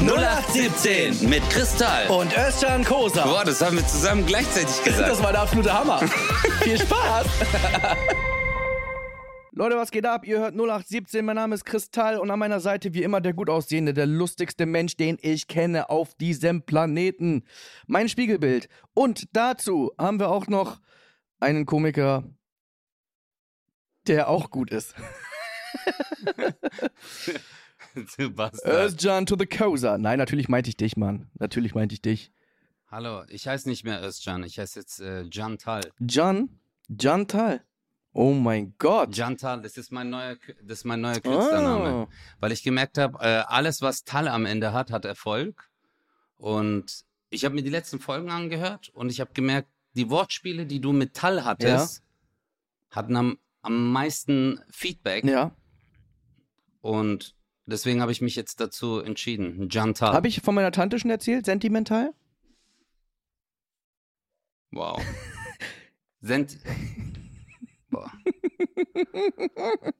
0817 mit Kristall. Und Özcan Kosa. Boah, das haben wir zusammen gleichzeitig gesagt. Das war der absolute Hammer. Viel Spaß. Leute, was geht ab? Ihr hört 0817. Mein Name ist Kristall und an meiner Seite wie immer der gut aussehende, der lustigste Mensch, den ich kenne auf diesem Planeten. Mein Spiegelbild. Und dazu haben wir auch noch einen Komiker, der auch gut ist. du Bastard. Özcan to the Kosa. Nein, natürlich meinte ich dich, Mann. Natürlich meinte ich dich. Hallo, ich heiße nicht mehr Özcan, ich heiße jetzt äh, Jantal. Jan? Jantal. Oh mein Gott. Jantal, das ist mein neuer, das ist mein neuer Künstlername. Ah. Weil ich gemerkt habe, äh, alles, was Tal am Ende hat, hat Erfolg. Und ich habe mir die letzten Folgen angehört und ich habe gemerkt, die Wortspiele, die du mit Tal hattest, hatten am, am meisten Feedback. Ja. Und deswegen habe ich mich jetzt dazu entschieden. Jantal. Habe ich von meiner Tante schon erzählt? Sentimental? Wow. Sent Boah.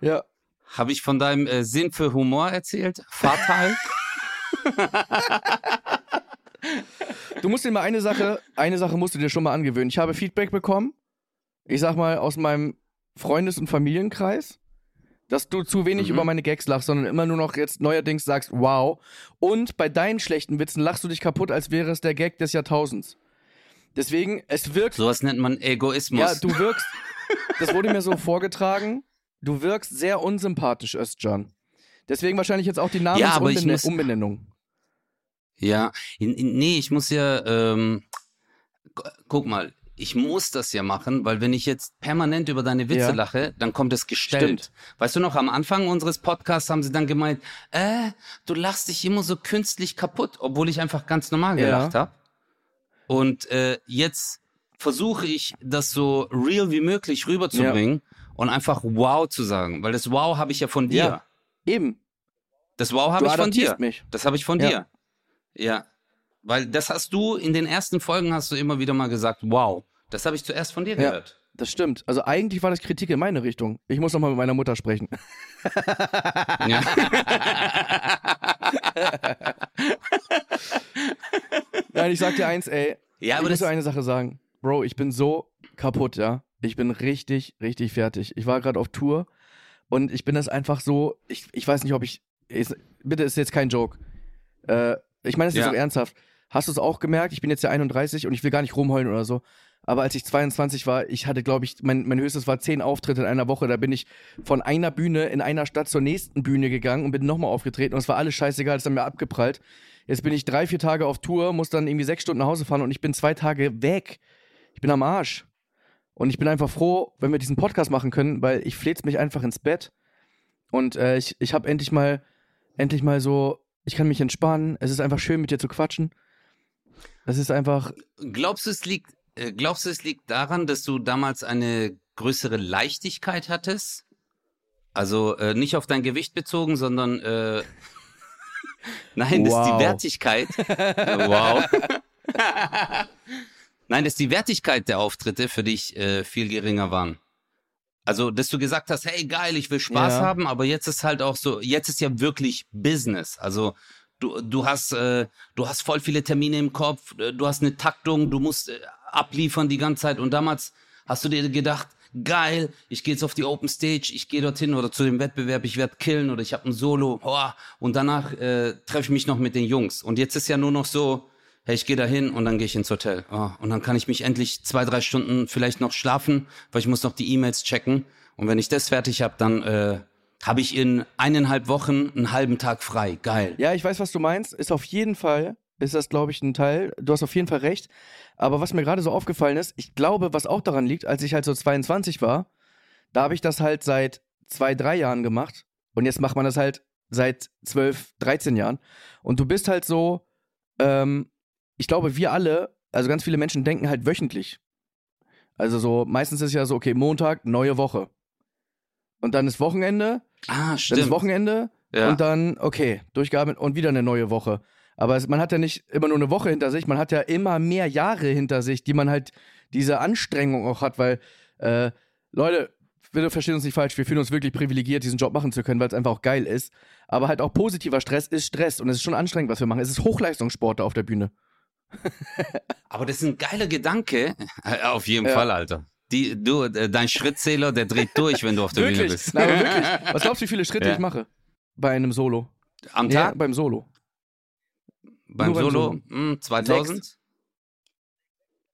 Ja. Habe ich von deinem äh, Sinn für Humor erzählt? Fatal? Du musst dir mal eine Sache, eine Sache musst du dir schon mal angewöhnen. Ich habe Feedback bekommen, ich sag mal aus meinem Freundes- und Familienkreis, dass du zu wenig Mhm. über meine Gags lachst, sondern immer nur noch jetzt neuerdings sagst, wow. Und bei deinen schlechten Witzen lachst du dich kaputt, als wäre es der Gag des Jahrtausends. Deswegen, es wirkt Sowas nennt man Egoismus. Ja, du wirkst, das wurde mir so vorgetragen, du wirkst sehr unsympathisch, Özcan. Deswegen wahrscheinlich jetzt auch die Ja, aber ich Namensunbenennung. muss- Umbenennung. Ja, nee, ich muss ja, ähm, gu- guck mal, ich muss das ja machen, weil wenn ich jetzt permanent über deine Witze Ja. lache, dann kommt es gestellt. Stimmt. Weißt du noch, am Anfang unseres Podcasts haben sie dann gemeint, äh, du lachst dich immer so künstlich kaputt, obwohl ich einfach ganz normal Ja. gelacht habe. Und äh, jetzt versuche ich, das so real wie möglich rüberzubringen und einfach wow zu sagen, weil das wow habe ich ja von dir. Ja. Eben. Das Wow habe ich von dir. mich. Das habe ich von Ja. dir. Ja. Weil das hast du in den ersten Folgen hast du immer wieder mal gesagt, wow. Das habe ich zuerst von dir Ja. gehört. Das stimmt. Also eigentlich war das Kritik in meine Richtung. Ich muss noch mal mit meiner Mutter sprechen. Ja. Nein, ich sag dir eins, ey. Ja, ich aber muss das- dir eine Sache sagen. Bro, ich bin so kaputt, ja. Ich bin richtig, richtig fertig. Ich war gerade auf Tour und ich bin das einfach so, ich, ich weiß nicht, ob ich, ist, bitte ist jetzt kein Joke. Äh, ich meine, es ist Ja. auch ernsthaft. Hast du es auch gemerkt? Ich bin jetzt ja 31 und ich will gar nicht rumheulen oder so. Aber als ich 22 war, ich hatte, glaube ich, mein, mein höchstes war zehn Auftritte in einer Woche. Da bin ich von einer Bühne in einer Stadt zur nächsten Bühne gegangen und bin nochmal aufgetreten. Und es war alles scheißegal, es dann mir abgeprallt. Jetzt bin ich drei, vier Tage auf Tour, muss dann irgendwie sechs Stunden nach Hause fahren und ich bin zwei Tage weg. Ich bin am Arsch. Und ich bin einfach froh, wenn wir diesen Podcast machen können, weil ich fleh's mich einfach ins Bett. Und äh, ich, ich habe endlich mal, endlich mal so, ich kann mich entspannen. Es ist einfach schön, mit dir zu quatschen. Es ist einfach, Glaubst du, es liegt, glaubst du, es liegt daran, dass du damals eine größere Leichtigkeit hattest? Also äh, nicht auf dein Gewicht bezogen, sondern äh, nein, das ist Wow. die Wertigkeit. wow. nein, dass die Wertigkeit der Auftritte für dich äh, viel geringer waren. Also, dass du gesagt hast, hey geil, ich will Spaß Ja. haben, aber jetzt ist halt auch so, jetzt ist ja wirklich Business. Also du, du hast, äh, du hast voll viele Termine im Kopf, äh, du hast eine Taktung, du musst äh, abliefern die ganze Zeit. Und damals hast du dir gedacht, geil, ich gehe jetzt auf die Open Stage, ich gehe dorthin oder zu dem Wettbewerb, ich werde killen oder ich habe ein Solo, boah, und danach äh, treffe ich mich noch mit den Jungs. Und jetzt ist ja nur noch so, hey, ich gehe da hin und dann gehe ich ins Hotel. Oh, und dann kann ich mich endlich zwei, drei Stunden vielleicht noch schlafen, weil ich muss noch die E-Mails checken. Und wenn ich das fertig habe, dann äh, habe ich in eineinhalb Wochen einen halben Tag frei. Geil. ja, ich weiß, was du meinst. Ist auf jeden Fall, ist das, glaube ich, ein Teil. Du hast auf jeden Fall recht. Aber was mir gerade so aufgefallen ist, ich glaube, was auch daran liegt, als ich halt so 22 war, da habe ich das halt seit zwei, drei Jahren gemacht. Und jetzt macht man das halt seit 12, 13 Jahren. Und du bist halt so, ähm, ich glaube, wir alle, also ganz viele Menschen denken halt wöchentlich. Also so, meistens ist ja so, okay, Montag, neue Woche. Und dann ist Wochenende, Ah, dann stimmt. ist Wochenende Ja. und dann, okay, durchgearbeitet und wieder eine neue Woche. Aber es, man hat ja nicht immer nur eine Woche hinter sich, man hat ja immer mehr Jahre hinter sich, die man halt diese Anstrengung auch hat, weil, äh, Leute, wir verstehen uns nicht falsch, wir fühlen uns wirklich privilegiert, diesen Job machen zu können, weil es einfach auch geil ist. Aber halt auch positiver Stress ist Stress und es ist schon anstrengend, was wir machen. Es ist Hochleistungssport da auf der Bühne. Aber das ist ein geiler Gedanke. Auf jeden Ja. Fall, Alter. Die, du, äh, dein Schrittzähler, der dreht durch, wenn du auf der Bühne bist. Nein, aber wirklich. Was glaubst du, wie viele Schritte Ja. ich mache? Bei einem Solo. Am Ja, Tag, beim Solo. Beim nur beim Solo, Solo. hm, 2000?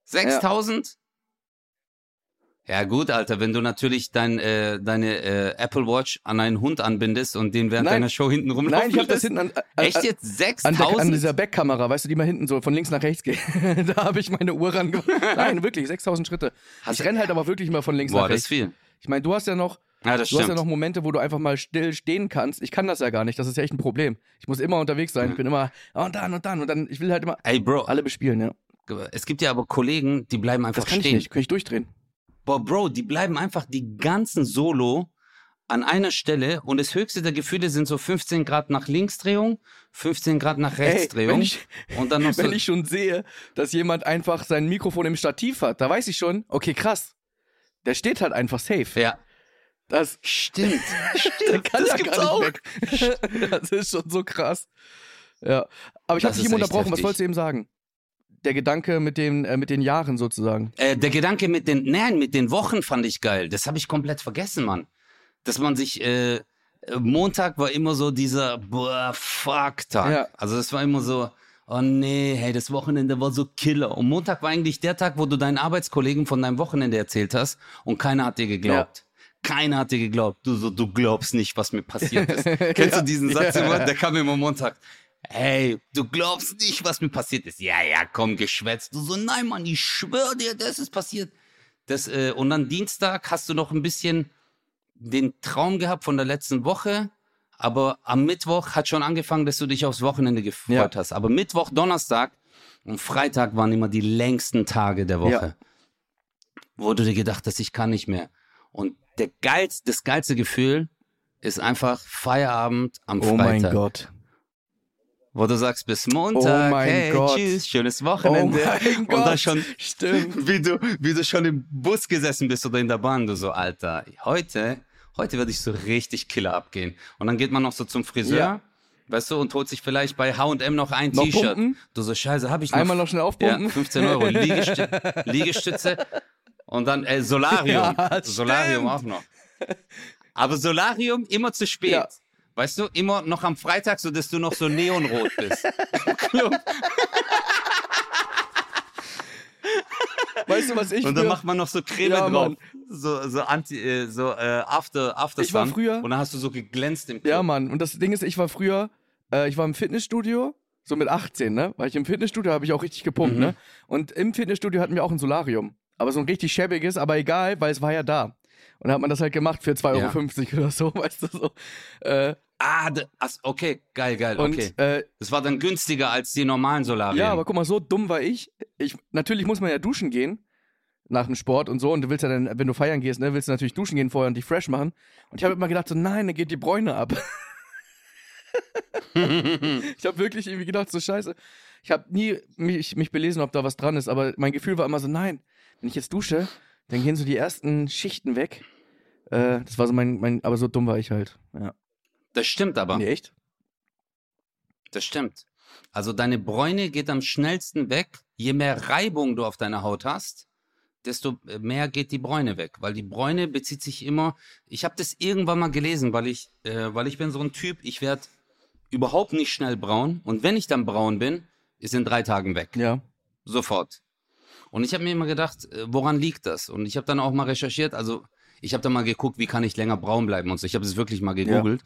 6000? Ja. gut, Alter, wenn du natürlich dein, äh, deine äh, Apple Watch an einen Hund anbindest und den während Nein. deiner Show hinten rumlaufen Nein, ich habe das hinten an, an, Echt jetzt an, der, an 6000? dieser Backkamera, weißt du, die mal hinten so von links nach rechts geht. da habe ich meine Uhr ran Nein, wirklich, 6000 Schritte. Hast ich renn halt aber wirklich immer von links Boah, nach das ist rechts. viel. Ich meine, du hast ja noch, Ja, das du hast ja stimmt. noch Momente, wo du einfach mal still stehen kannst. Ich kann das ja gar nicht. Das ist ja echt ein Problem. Ich muss immer unterwegs sein. Ich bin immer oh, und dann und dann und dann. Ich will halt immer Ey, Bro, alle bespielen, ja. es gibt ja aber Kollegen, die bleiben einfach Das kann ich stehen. nicht. Kann ich durchdrehen. Boah, Bro, die bleiben einfach die ganzen Solo an einer Stelle und das höchste der Gefühle sind so 15 Grad nach Linksdrehung, 15 Grad nach Ey, Rechtsdrehung wenn ich, und dann noch so. wenn ich schon sehe, dass jemand einfach sein Mikrofon im Stativ hat, da weiß ich schon, okay, krass. Der steht halt einfach safe. ja, Das, stimmt. stimmt. das ja gibt's auch. Das ist schon so krass. Ja. Aber ich habe dich eben unterbrochen. Was heftig. wolltest du eben sagen? Der Gedanke mit den, äh, mit den Jahren sozusagen. Äh, der Gedanke mit den, nein, mit den Wochen fand ich geil. Das habe ich komplett vergessen, Mann. Dass man sich, äh, äh, Montag war immer so dieser, boah, fuck Tag. Ja. Also das war immer so, oh nee, hey, das Wochenende war so Killer. Und Montag war eigentlich der Tag, wo du deinen Arbeitskollegen von deinem Wochenende erzählt hast und keiner hat dir geglaubt. Keiner hat dir geglaubt. Du so, du glaubst nicht, was mir passiert ist. Kennst Ja. du diesen Satz Ja. immer? Der kam immer Montag. Hey, du glaubst nicht, was mir passiert ist. Ja, ja, komm, geschwätzt. Du so, nein, Mann, ich schwöre dir, das ist passiert. Das, äh, und dann Dienstag hast du noch ein bisschen den Traum gehabt von der letzten Woche, aber am Mittwoch hat schon angefangen, dass du dich aufs Wochenende gefreut hast. Aber Mittwoch, Donnerstag und Freitag waren immer die längsten Tage der Woche, Ja. wo du dir gedacht hast, ich kann nicht mehr. Und der geilste, das geilste Gefühl ist einfach Feierabend am Oh Freitag. mein Gott. Wo du sagst, bis Montag, Oh mein hey, Gott. tschüss, schönes Oh Wochenende. mein Und dann Gott. schon, Stimmt. wie du, wie du schon im Bus gesessen bist oder in der Bahn, du so, Alter, heute, heute werde ich so richtig Killer abgehen. Und dann geht man noch so zum Friseur, Ja. weißt du, und holt sich vielleicht bei H&M noch ein T-Shirt. Du so, scheiße, habe ich noch. Einmal noch schnell ja, aufpumpen. 15 Euro, Liegestü Liegestütze und dann äh, Solarium. Ja, Solarium stimmt. auch noch. Aber Solarium immer zu spät. Ja. Weißt du, immer noch am Freitag, so dass du noch so neonrot bist. Weißt du, was ich Und dann früher- macht man noch so Creme Ja, drauf. So, so anti, äh, so äh, after, after Ich war früher- Und dann hast du so geglänzt im Club. Ja, Mann. Und das Ding ist, ich war früher, äh, ich war im Fitnessstudio, so mit 18, ne? War ich im Fitnessstudio, habe ich auch richtig gepumpt, Mhm. ne? Und im Fitnessstudio hatten wir auch ein Solarium. Aber so ein richtig schäbiges, aber egal, weil es war ja da. Und dann hat man das halt gemacht für 2,50 Euro oder so, weißt du so. Äh, Ah, okay, geil, geil, und okay. äh, Das war dann günstiger als die normalen Solarien. ja, aber guck mal, so dumm war ich. ich. Natürlich muss man ja duschen gehen nach dem Sport und so. Und du willst ja dann, wenn du feiern gehst, ne, willst du natürlich duschen gehen vorher und dich fresh machen. Und ich habe immer gedacht, so, nein, dann geht die Bräune ab. Ich habe wirklich irgendwie gedacht, so scheiße. Ich habe nie mich, mich belesen, ob da was dran ist, aber mein Gefühl war immer so, nein, wenn ich jetzt dusche, dann gehen so die ersten Schichten weg. Äh, das war so mein, mein, aber so dumm war ich halt. Ja. Das stimmt aber. Nee, echt? Das stimmt. Also deine Bräune geht am schnellsten weg. Je mehr Reibung du auf deiner Haut hast, desto mehr geht die Bräune weg. Weil die Bräune bezieht sich immer. Ich habe das irgendwann mal gelesen, weil ich, äh, weil ich bin so ein Typ, ich werde überhaupt nicht schnell braun. Und wenn ich dann braun bin, ist in drei Tagen weg. Ja. Sofort. Und ich habe mir immer gedacht, äh, woran liegt das? Und ich habe dann auch mal recherchiert, also ich habe dann mal geguckt, wie kann ich länger braun bleiben und so. Ich habe es wirklich mal gegoogelt.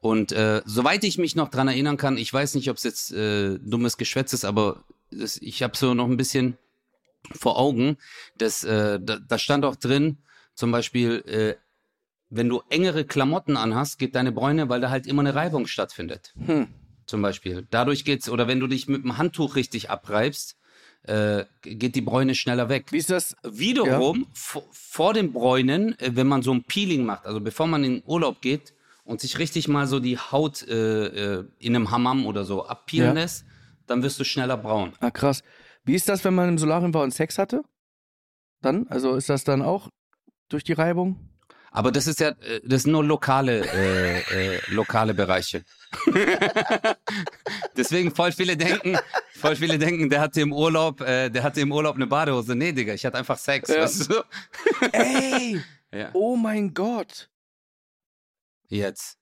Und äh, soweit ich mich noch dran erinnern kann, ich weiß nicht, ob es jetzt äh, dummes Geschwätz ist, aber das, ich habe so noch ein bisschen vor Augen, dass äh, da, da stand auch drin, zum Beispiel, äh, wenn du engere Klamotten anhast, geht deine Bräune, weil da halt immer eine Reibung stattfindet Hm. zum Beispiel. Dadurch geht's, oder wenn du dich mit dem Handtuch richtig abreibst, äh, geht die Bräune schneller weg. Wie ist das? Wiederum, vor, vor dem Bräunen, äh, wenn man so ein Peeling macht, also bevor man in den Urlaub geht und sich richtig mal so die Haut äh, in einem Hammam oder so abpeelen Ja. lässt, dann wirst du schneller braun. Ah, krass. Wie ist das, wenn man im Solarium war und Sex hatte? Dann? Also ist das dann auch durch die Reibung? Aber das ist ja, äh, das sind nur lokale, äh, äh, lokale Bereiche. Deswegen voll viele denken, voll viele denken, der hatte im Urlaub, äh, der hatte im Urlaub eine Badehose. Nee, Digga, ich hatte einfach Sex, Ja. weißt du? Ey, Ja. oh mein Gott. Jetzt.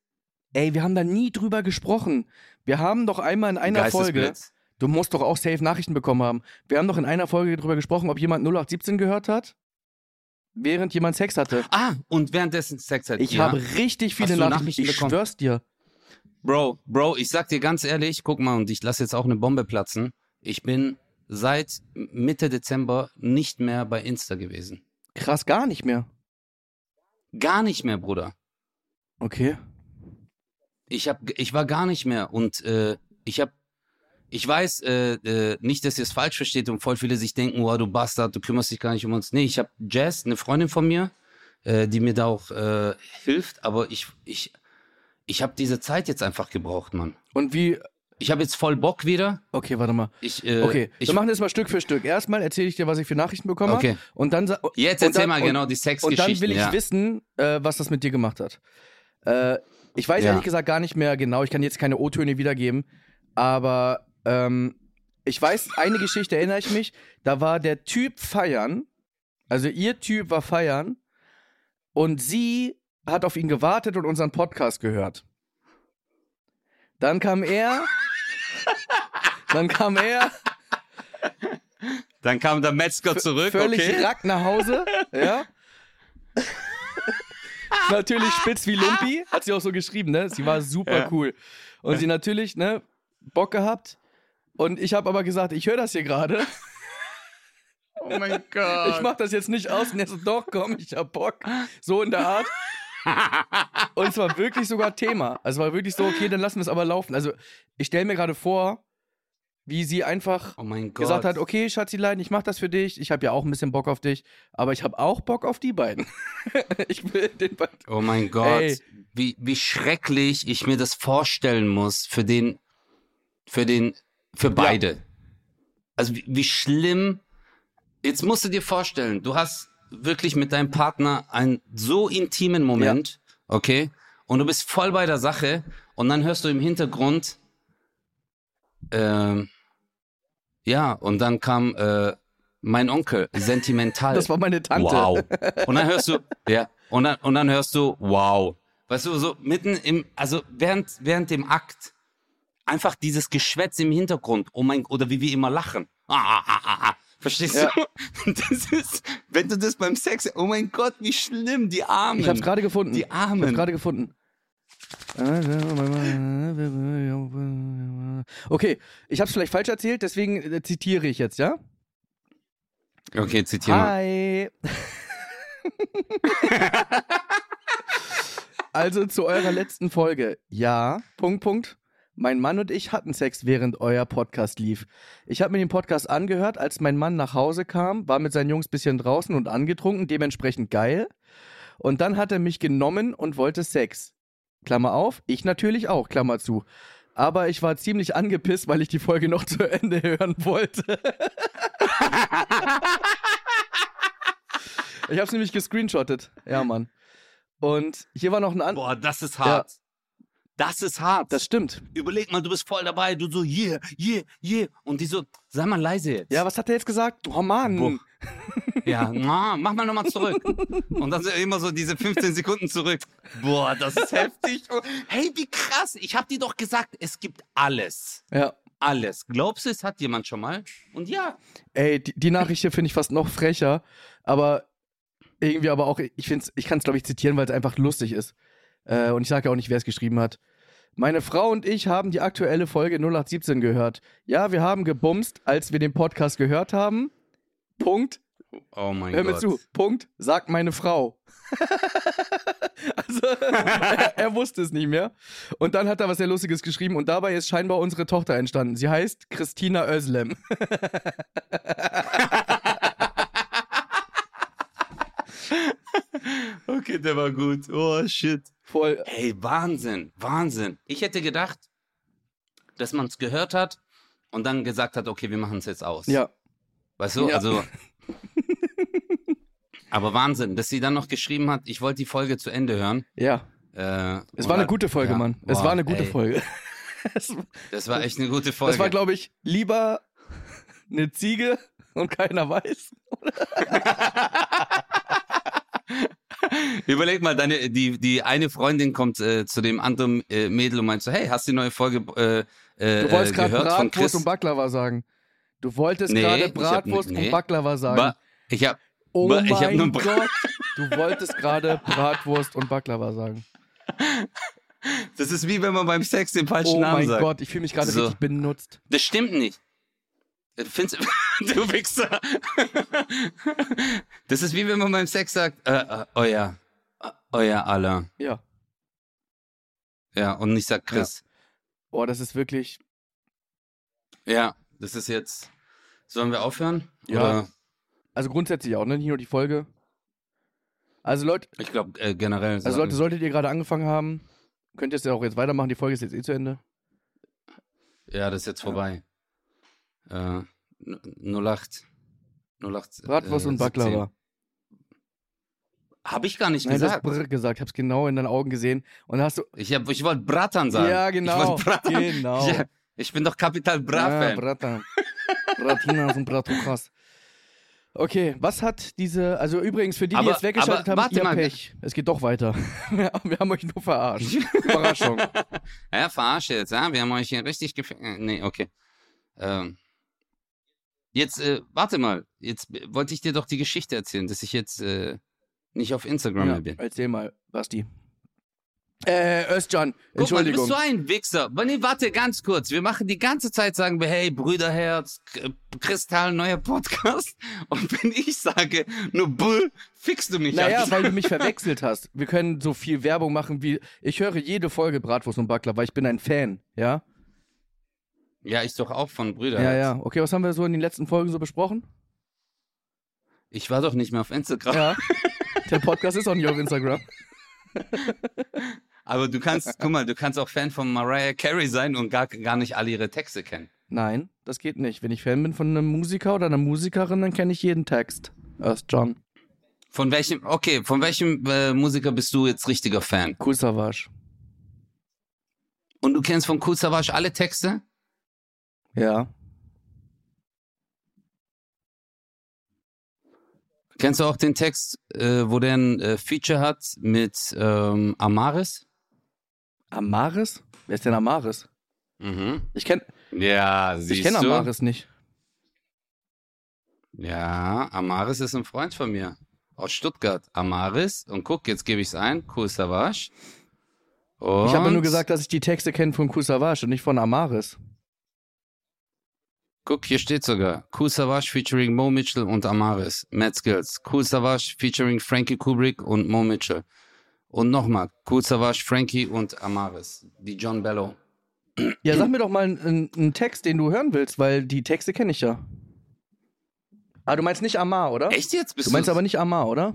Ey, wir haben da nie drüber gesprochen. Wir haben doch einmal in einer Folge, du musst doch auch safe Nachrichten bekommen haben. Wir haben doch in einer Folge drüber gesprochen, ob jemand 0817 gehört hat, während jemand Sex hatte. Ah, und währenddessen Sex hat. Ich ja. habe richtig viele Nachrichten, Nachrichten ich bekommen? schwör's dir. Bro, Bro, ich sag dir ganz ehrlich, guck mal, und ich lasse jetzt auch eine Bombe platzen. Ich bin seit Mitte Dezember nicht mehr bei Insta gewesen. Krass, gar nicht mehr. Gar nicht mehr, Bruder. Okay. Ich hab, ich war gar nicht mehr und äh, ich hab, ich weiß äh, äh, nicht, dass ihr es falsch versteht und voll viele sich denken, wow, du Bastard, du kümmerst dich gar nicht um uns. Nee, ich habe Jazz, eine Freundin von mir, äh, die mir da auch äh, hilft, aber ich, ich, ich habe diese Zeit jetzt einfach gebraucht, Mann. Und wie, Ich habe jetzt voll Bock wieder. okay, warte mal. Ich, äh, Okay, ich, wir machen das mal Stück für Stück. Erstmal erzähle ich dir, was ich für Nachrichten bekommen Okay. Und dann Jetzt und erzähl dann- mal und- genau die Und Sexgeschichten. dann will ich ja. wissen, äh, was das mit dir gemacht hat. Äh, ich weiß Ja. ehrlich gesagt gar nicht mehr genau, ich kann jetzt keine O-Töne wiedergeben, aber ähm, ich weiß, eine Geschichte erinnere ich mich, da war der Typ feiern, also ihr Typ war feiern und sie hat auf ihn gewartet und unseren Podcast gehört. Dann kam er, dann kam er Dann kam der Metzger zurück, völlig okay? rack nach Hause, ja. natürlich spitz wie Lumpi, hat sie auch so geschrieben, ne? Sie war super Ja. cool. Und sie natürlich, ne, Bock gehabt. Und ich habe aber gesagt, ich höre das hier gerade. Oh mein Gott. Ich mach das jetzt nicht aus. Und er so, doch, komm, ich hab Bock. So in der Art. Und es war wirklich sogar Thema. Also es war wirklich so, okay, dann lassen wir es aber laufen. Also ich stelle mir gerade vor, wie sie einfach oh gesagt hat, okay, Schatzilein, ich mach das für dich. Ich habe ja auch ein bisschen Bock auf dich, aber ich habe auch Bock auf die beiden. ich will den beiden. Oh mein Gott, Ey. wie, wie schrecklich ich mir das vorstellen muss für den, für den, für beide. Also wie, wie schlimm. Jetzt musst du dir vorstellen, du hast wirklich mit deinem Partner einen so intimen Moment, okay? Und du bist voll bei der Sache und dann hörst du im Hintergrund, ähm, ja, und dann kam äh, mein Onkel, sentimental. Das war meine Tante. Wow. Und dann hörst du, ja, und dann, und dann hörst du, wow. Weißt du, so mitten im, also während, während dem Akt, einfach dieses Geschwätz im Hintergrund, oh mein, oder wie wir immer lachen. Ah, ah, ah, ah, ah. Verstehst Ja. du? Das ist, wenn du das beim Sex, oh mein Gott, wie schlimm, die Armen. Ich hab's gerade gefunden. Die Ich hab's gerade gefunden. Okay, ich hab's vielleicht falsch erzählt, deswegen äh, zitiere ich jetzt, ja? Okay, zitiere. Hi. also zu eurer letzten Folge. Ja, Punkt, Punkt. Mein Mann und ich hatten Sex, während euer Podcast lief. Ich habe mir den Podcast angehört, als mein Mann nach Hause kam, war mit seinen Jungs bisschen draußen und angetrunken, dementsprechend geil. Und dann hat er mich genommen und wollte Sex. Klammer auf, ich natürlich auch, Klammer zu. Aber ich war ziemlich angepisst, weil ich die Folge noch zu Ende hören wollte. Ich hab's nämlich gescreenshottet. Ja, Mann. Und hier war noch ein anderes. Boah, das ist hart. Das ist hart. Das stimmt. Überleg mal, du bist voll dabei, du so, yeah, yeah, yeah. Und die so, sei mal leise jetzt. Ja, was hat er jetzt gesagt? Oh Mann. Boah. Ja, na, mach mal nochmal zurück. Und dann sind immer so diese 15 Sekunden zurück. Boah, das ist heftig. Hey, wie krass. Ich hab dir doch gesagt, es gibt alles. Ja. Alles. Glaubst du, es hat jemand schon mal? Und ja. Ey, die, die Nachricht hier finde ich fast noch frecher, aber irgendwie aber auch, ich find's, ich kann es glaube ich zitieren, weil es einfach lustig ist. Äh, und ich sage ja auch nicht, wer es geschrieben hat. Meine Frau und ich haben die aktuelle Folge 0817 gehört. Ja, wir haben gebumst, als wir den Podcast gehört haben. Punkt. Oh mein Hör mir Gott. zu. Punkt. Sagt meine Frau. also, er, er wusste es nicht mehr. Und dann hat er was sehr Lustiges geschrieben und dabei ist scheinbar unsere Tochter entstanden. Sie heißt Christina Özlem. Okay, der war gut. Oh, shit. Voll. Ey, Wahnsinn, Wahnsinn. Ich hätte gedacht, dass man es gehört hat und dann gesagt hat, okay, wir machen es jetzt aus. Ja. Weißt du, Ja. also. Aber Wahnsinn, dass sie dann noch geschrieben hat, ich wollte die Folge zu Ende hören. Ja. Äh, Es war eine gute Folge, ja, Mann. Es boah, war eine gute ey, Folge. Es- Das war echt eine gute Folge. Das war, glaube ich, lieber eine Ziege und keiner weiß. Überleg mal, deine, die, die eine Freundin kommt äh, zu dem anderen äh, Mädel und meint so, hey, hast du die neue Folge äh, äh, Du wolltest äh, gerade Bratwurst und Baklava sagen. Du wolltest Nee, gerade ich hab- Bratwurst nee. und Baklava sagen. Ba ich hab, oh ba- ich hab mein Bra- Gott. Du wolltest gerade Bratwurst und Baklava sagen. das ist wie wenn man beim Sex den falschen Oh Namen mein sagt. Gott, ich fühle mich gerade So. richtig benutzt. Das stimmt nicht. Findest du Wichser. Das ist wie wenn man beim Sex sagt, äh, äh, euer, äh, euer aller. Ja. Ja, und nicht sagt Chris. Oh, das ist wirklich. Ja. das ist jetzt. Sollen wir aufhören? Ja. Oder? Also grundsätzlich auch, ne? Nicht nur die Folge. Also Leute, Ich glaube äh, generell. also Leute, solltet ihr gerade angefangen haben, könnt ihr es ja auch jetzt weitermachen. Die Folge ist jetzt eh zu Ende. Ja, das ist jetzt vorbei. Äh, 08. 08 Bratwurst äh, und Baklava. Habe ich gar nicht Nein, du hast gesagt. Brr gesagt. Ich hab's genau in deinen Augen gesehen. Und hast du. Ich, hab- ich wollte Bratan sagen. Ja, Ich genau. wollte Bratan. Genau. Ja, ich bin doch Kapital Ja, Bra-Fan. Bratan. Bratinas und Bratuchas. Okay, was hat diese, also übrigens für die, die Aber- jetzt weggeschaltet aber haben, warte ihr mal. Pech. Es geht doch weiter. Wir wir haben euch nur verarscht. Überraschung. ja, verarsche jetzt, ja? Wir haben euch hier richtig gef... äh, Nee, okay. Ähm, jetzt, äh, warte mal. Jetzt wollte ich dir doch die Geschichte erzählen, dass ich jetzt äh, nicht auf Instagram mehr Ja, bin. erzähl mal, Basti. Äh, Özcan, Guck mal, du Entschuldigung. bist so ein Wichser. Aber nee, warte, ganz kurz. Wir machen die ganze Zeit, sagen wir, hey, Brüderherz, Kristall, neuer Podcast. Und wenn ich sage, nur Bull, fixst du mich naja, weil du mich verwechselt hast. Wir können so viel Werbung machen wie, ich höre jede Folge Bratwurst und Backler, weil ich bin ein Fan, ja? Ja, ich doch auch von Brüderherz. Ja, ja. Okay, was haben wir so in den letzten Folgen so besprochen? Ich war doch nicht mehr auf Instagram. Ja. Der Podcast ist auch nicht auf Instagram. Aber du kannst, guck mal, du kannst auch Fan von Mariah Carey sein und gar, gar nicht alle ihre Texte kennen. Nein, das geht nicht. Wenn ich Fan bin von einem Musiker oder einer Musikerin, dann kenne ich jeden Text. Özcan. Von welchem, okay, von welchem äh, Musiker bist du jetzt richtiger Fan? Cool Savage. Und du kennst von Kool Savage alle Texte? Ja. Kennst du auch den Text, äh, wo der ein äh, Feature hat mit ähm, Amaris? Amaris? Wer ist denn Amaris? Mhm. Ich kenne Ja, siehst ich kenn du? Amaris nicht. Ja, Amaris ist ein Freund von mir. Aus Stuttgart. Amaris. Und guck, jetzt gebe ich es ein. Cool Savage. Und Ich habe nur gesagt, dass ich die Texte kenne von Cool Savage und nicht von Amaris. Guck, hier steht sogar. Cool Savage featuring Mo Mitchell und Amaris. Mad Skills. Cool Savage featuring Frankie Kubrick und Mo Mitchell. Und nochmal. Cool Savage, Frankie und Amaris. Die John Bello. Ja, sag mir doch mal einen, einen Text, den du hören willst, weil die Texte kenne ich ja. Ah, du meinst nicht Amar, oder? Echt jetzt? Bist Du meinst aber nicht Amar, oder?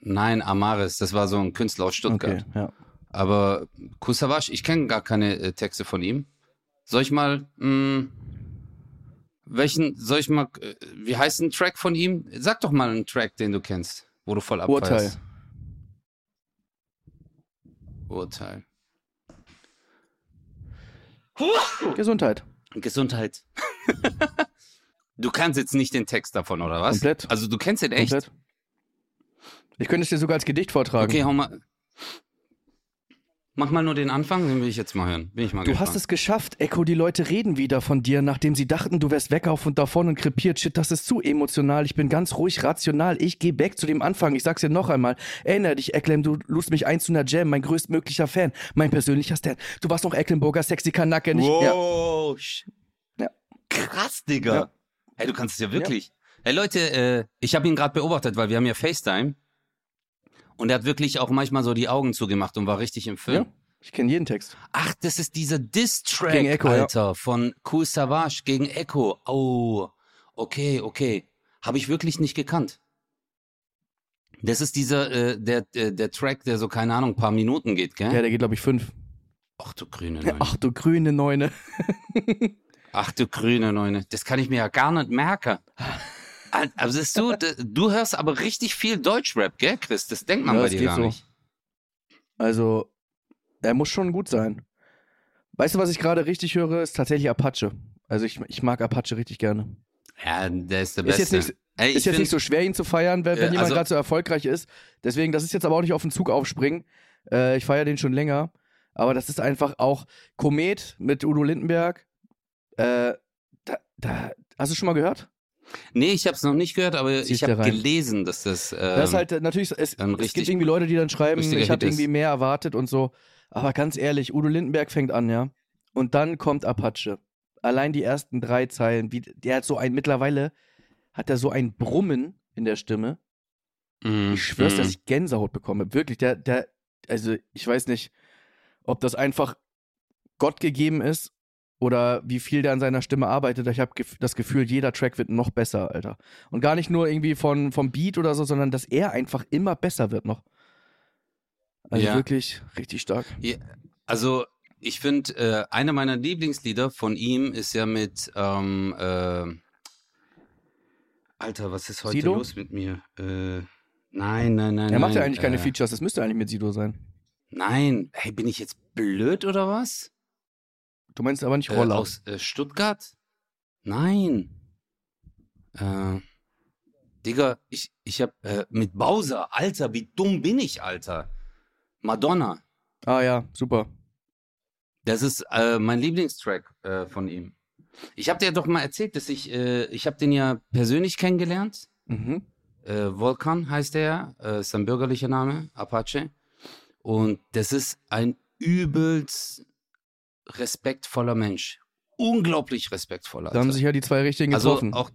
Nein, Amaris. Das war so ein Künstler aus Stuttgart. Okay, ja. Aber Savage, ich kenne gar keine äh, Texte von ihm. Soll ich mal, mh, welchen, soll ich mal, äh, wie heißt ein Track von ihm? Sag doch mal einen Track, den du kennst, wo du voll abfeierst. Urteil. Gesundheit. Gesundheit. du kannst jetzt nicht den Text davon, oder was? Komplett. Also du kennst den echt? Komplett. Ich könnte es dir sogar als Gedicht vortragen. Okay, hau mal. Mach mal nur den Anfang, den will ich jetzt mal hören. Bin ich mal Du gespannt. hast es geschafft, Echo. Die Leute reden wieder von dir, nachdem sie dachten, du wärst weg auf und davon und krepiert. Shit, das ist zu emotional. Ich bin ganz ruhig, rational. Ich geh back zu dem Anfang. Ich sag's dir noch einmal. Erinnere dich, Eklem, du lust mich ein zu einer Jam. Mein größtmöglicher Fan. Mein persönlicher Stan. Du warst noch Ecklenburger, sexy Kanacke. Nicht, ja. Wow. sch- Ja. Krass, Digga. Ja. Hey, du kannst es ja wirklich. Hey Leute, äh, ich habe ihn gerade beobachtet, weil wir haben ja FaceTime. Und er hat wirklich auch manchmal so die Augen zugemacht und war richtig im Film. Ja. Ich kenne jeden Text. Ach, das ist dieser Diss-Track, Echo, ja. Alter, von Cool Savage gegen Echo. Oh, okay, okay. Habe ich wirklich nicht gekannt. Das ist dieser, äh, der, der, der Track, der so, keine Ahnung, ein paar Minuten geht, gell? Ja, der geht, glaube ich, fünf. Ach du grüne Neune. Ach du grüne Neune. Ach du grüne Neune. Das kann ich mir ja gar nicht merken. Also siehst du, du hörst aber richtig viel Deutschrap, gell, Chris? Das denkt man Ja, bei dir gar so. nicht. Also, er muss schon gut sein. Weißt du, was ich gerade richtig höre? Ist tatsächlich Apache. Also ich, ich mag Apache richtig gerne. Ja, der ist der Ist Beste. jetzt nicht- Ey, ist jetzt nicht so schwer, ihn zu feiern, wenn, wenn Äh, jemand also- gerade so erfolgreich ist. Deswegen, das ist jetzt aber auch nicht auf den Zug aufspringen. Äh, ich feiere den schon länger. Aber das ist einfach auch Komet mit Udo Lindenberg. Äh, da, da, hast du schon mal gehört? Nee, ich habe es noch nicht gehört, aber Zieh's ich habe gelesen, dass das. Ähm, das ist halt äh, natürlich, es, es gibt irgendwie Leute, die dann schreiben, ich habe irgendwie mehr erwartet und so. Aber ganz ehrlich, Udo Lindenberg fängt an, ja. Und dann kommt Apache. Allein die ersten drei Zeilen, wie, der hat so ein, mittlerweile hat er so ein Brummen in der Stimme. mm, Ich schwör's, mm. dass ich Gänsehaut bekomme. Wirklich, der, der, also ich weiß nicht, ob das einfach Gott gegeben ist oder wie viel der an seiner Stimme arbeitet. Ich habe das Gefühl, jeder Track wird noch besser, Alter. Und gar nicht nur irgendwie von, vom Beat oder so, sondern dass er einfach immer besser wird noch. Also Ja. wirklich richtig stark. Ja, also ich finde, äh, einer meiner Lieblingslieder von ihm ist ja mit ähm, äh, Alter, was ist heute Sido? los mit mir? Äh, nein, nein, nein. Er macht ja nein, eigentlich keine äh, Features, das müsste eigentlich mit Sido sein. Nein, hey, bin ich jetzt blöd oder was? Du meinst aber nicht Äh, Roller. aus äh, Stuttgart? Nein. Äh, Digga, ich, ich hab äh, mit Bowser, Alter, wie dumm bin ich, Alter? Madonna. ah ja, super. Das ist äh, mein Lieblingstrack äh, von ihm. Ich habe dir doch mal erzählt, dass ich, äh, ich habe den ja persönlich kennengelernt. Mhm. Äh, Volkan heißt er, äh, ist sein bürgerlicher Name, Apache. Und das ist ein übelst respektvoller Mensch. Unglaublich respektvoller. Da haben sich ja die zwei richtigen also getroffen. auch,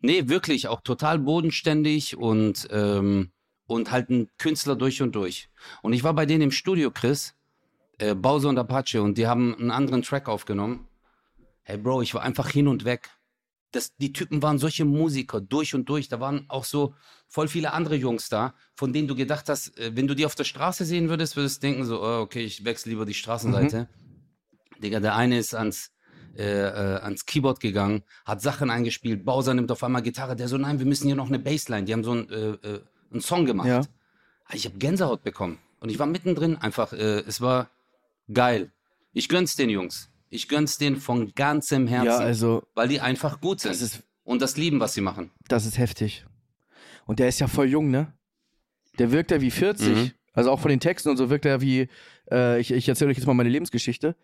nee, wirklich, auch total bodenständig und, ähm, und halt ein Künstler durch und durch. Und ich war bei denen im Studio, Chris, äh, Bowser und Apache, und die haben einen anderen Track aufgenommen. Hey Bro, ich war einfach hin und weg. Das, die Typen waren solche Musiker, durch und durch. Da waren auch so voll viele andere Jungs da, von denen du gedacht hast, äh, wenn du die auf der Straße sehen würdest, würdest du denken so, oh, okay, ich wechsle lieber die Straßenseite. Digga, der eine ist ans, äh, äh, ans Keyboard gegangen, hat Sachen eingespielt, Bowser nimmt auf einmal Gitarre, der so, nein, wir müssen hier noch eine Bassline. Die haben so einen, äh, äh, einen Song gemacht. Ja. Ich habe Gänsehaut bekommen. Und ich war mittendrin einfach, äh, es war geil. Ich gönn's den Jungs. Ich gönn's denen von ganzem Herzen, ja, also weil die einfach gut sind das ist und das lieben, was sie machen. Das ist heftig. Und der ist ja voll jung, ne? Der wirkt ja wie 40. Mhm. Also auch von den Texten und so wirkt er wie, äh, ich, ich erzähle euch jetzt mal meine Lebensgeschichte.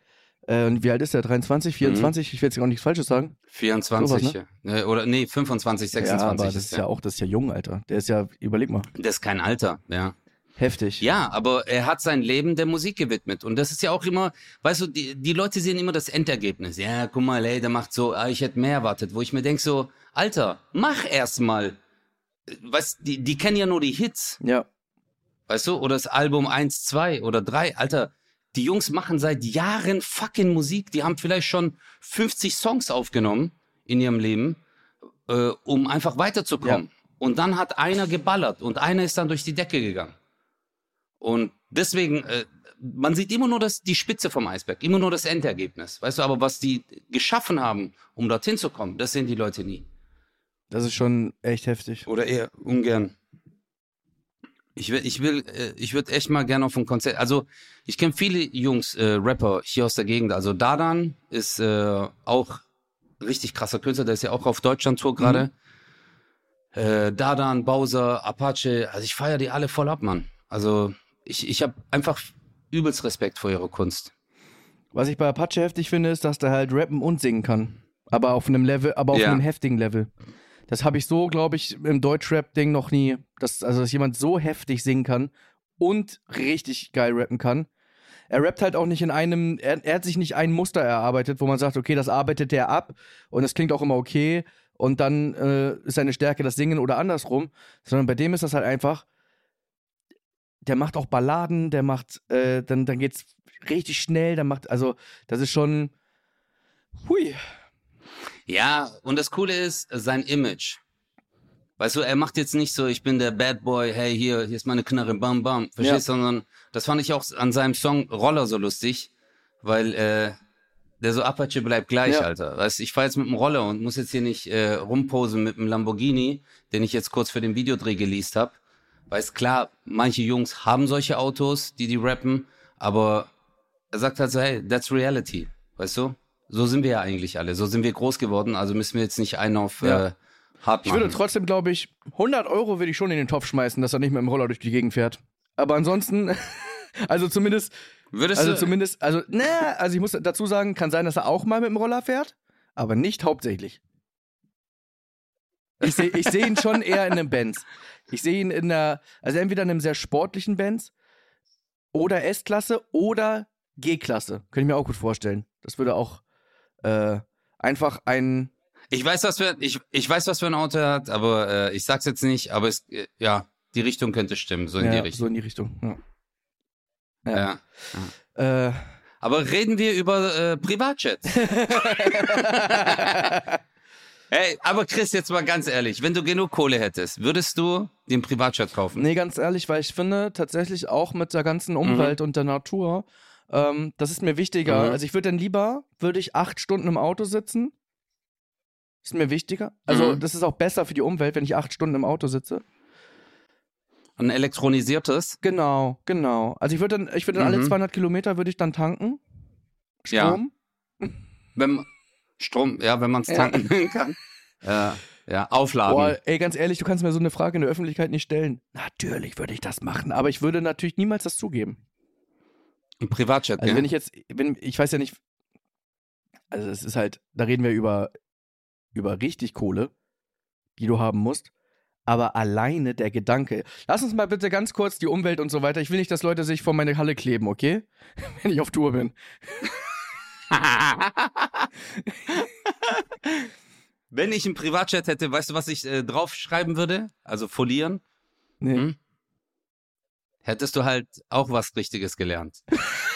Äh, und wie alt ist er? 23, 24? Ich will jetzt gar nichts Falsches sagen. 24, Sowas, ja. Äh, oder nee, 25, 26 ja, aber das ist der. ja auch, das ist ja jung, Alter. Der ist ja, überleg mal, Das ist kein Alter, ja. Heftig. Ja, aber er hat sein Leben der Musik gewidmet. Und das ist ja auch immer, weißt du, die, die Leute sehen immer das Endergebnis. Ja, guck mal, ey, der macht so, ah, ich hätte mehr erwartet. Wo ich mir denk so, Alter, mach erst mal. Weißt, die, die kennen ja nur die Hits, Ja, weißt du? Oder das Album 1, 2 oder 3. Alter, die Jungs machen seit Jahren fucking Musik. Die haben vielleicht schon 50 Songs aufgenommen in ihrem Leben, äh, um einfach weiterzukommen. Und dann hat einer geballert und einer ist dann durch die Decke gegangen. Und deswegen, äh, man sieht immer nur das, die Spitze vom Eisberg, immer nur das Endergebnis. Weißt du, aber was die geschaffen haben, um dorthin zu kommen, das sehen die Leute nie. das ist schon echt heftig. Oder eher ungern. Ich will, ich will, äh, ich würde echt mal gerne auf ein Konzert. Also ich kenne viele Jungs, äh, Rapper hier aus der Gegend. Also Dadan ist äh, auch richtig krasser Künstler. Der ist ja auch auf Deutschland-Tour gerade. Äh, Dadan, Bowser, Apache. Also ich feiere die alle voll ab, Mann. Also ich, ich habe einfach übelst Respekt vor ihrer Kunst. Was ich bei Apache heftig finde, ist, dass der halt rappen und singen kann. Aber auf einem Level, aber auf Ja. einem heftigen Level. Das habe ich so, glaube ich, im Deutschrap-Ding noch nie. Dass, also, dass jemand so heftig singen kann und richtig geil rappen kann. Er rappt halt auch nicht in einem, er, er hat sich nicht ein Muster erarbeitet, wo man sagt, okay, das arbeitet der ab und das klingt auch immer okay und dann äh, ist seine Stärke das Singen oder andersrum, sondern bei dem ist das halt einfach, der macht auch Balladen, der macht, äh, dann, dann geht's richtig schnell, dann macht, also das ist schon, hui, Ja, und das Coole ist sein Image. Weißt du, er macht jetzt nicht so, ich bin der Bad Boy, hey, hier, hier ist meine Knarre, bam, bam. Verstehst du? Sondern das fand ich auch an seinem Song Roller so lustig, weil äh, der so Apache bleibt gleich, Ja. Alter. Weißt, ich fahre jetzt mit dem Roller und muss jetzt hier nicht äh, rumposen mit dem Lamborghini, den ich jetzt kurz für den Videodreh geleast habe. Weiß klar, manche Jungs haben solche Autos, die die rappen, aber er sagt halt so, hey, that's reality, weißt du? So sind wir ja eigentlich alle, so sind wir groß geworden, also müssen wir jetzt nicht einen auf Ja. äh, hart Ich machen. würde trotzdem, glaube ich, 100 Euro würde ich schon in den Topf schmeißen, dass er nicht mit dem Roller durch die Gegend fährt. Aber ansonsten, also zumindest, Würdest also du, zumindest, also, ne, also ich muss dazu sagen, kann sein, dass er auch mal mit dem Roller fährt, aber nicht hauptsächlich. Ich sehe ich seh ihn schon eher in einem Benz. Ich sehe ihn in einer, also entweder in einem sehr sportlichen Benz oder S-Klasse oder G-Klasse. Könnte ich mir auch gut vorstellen. Das würde auch äh, einfach ein, ich weiß, was für ich, ich weiß, was für ein Auto er hat, aber äh, ich sag's jetzt nicht, aber es äh, ja, die Richtung könnte stimmen, so in die ja, Richtung. so in die Richtung. Ja. ja. Äh, Aber reden wir über äh, Privatjets. Hey, aber Chris, jetzt mal ganz ehrlich, wenn du genug Kohle hättest, würdest du den Privatjet kaufen? Nee, ganz ehrlich, weil ich finde tatsächlich auch mit der ganzen Umwelt und der Natur, ähm, das ist mir wichtiger. Mhm. Also ich würde dann lieber, würde ich acht Stunden im Auto sitzen. Ist mir wichtiger. Also Mhm. das ist auch besser für die Umwelt, wenn ich acht Stunden im Auto sitze. Ein elektronisiertes? Genau, genau. Also ich würde dann, ich würde dann alle Mhm. 200 Kilometer würde ich dann tanken. Ja. Strom. Wenn, Strom, ja, wenn man es Ja. tanken kann. Ja, ja, aufladen. Boah, ey, ganz ehrlich, du kannst mir so eine Frage in der Öffentlichkeit nicht stellen. Natürlich würde ich das machen, aber ich würde natürlich niemals das zugeben. Ein Privatjet, Also gell? wenn ich jetzt, wenn, ich weiß ja nicht, also es ist halt, da reden wir über, über richtig Kohle, die du haben musst. Aber alleine der Gedanke, lass uns mal bitte ganz kurz die Umwelt und so weiter. Ich will nicht, dass Leute sich vor meine Halle kleben, okay? Wenn ich auf Tour bin. Wenn ich einen Privatjet hätte, weißt du, was ich äh, draufschreiben würde? Also folieren? Nee. Hm? Hättest du halt auch was Richtiges gelernt.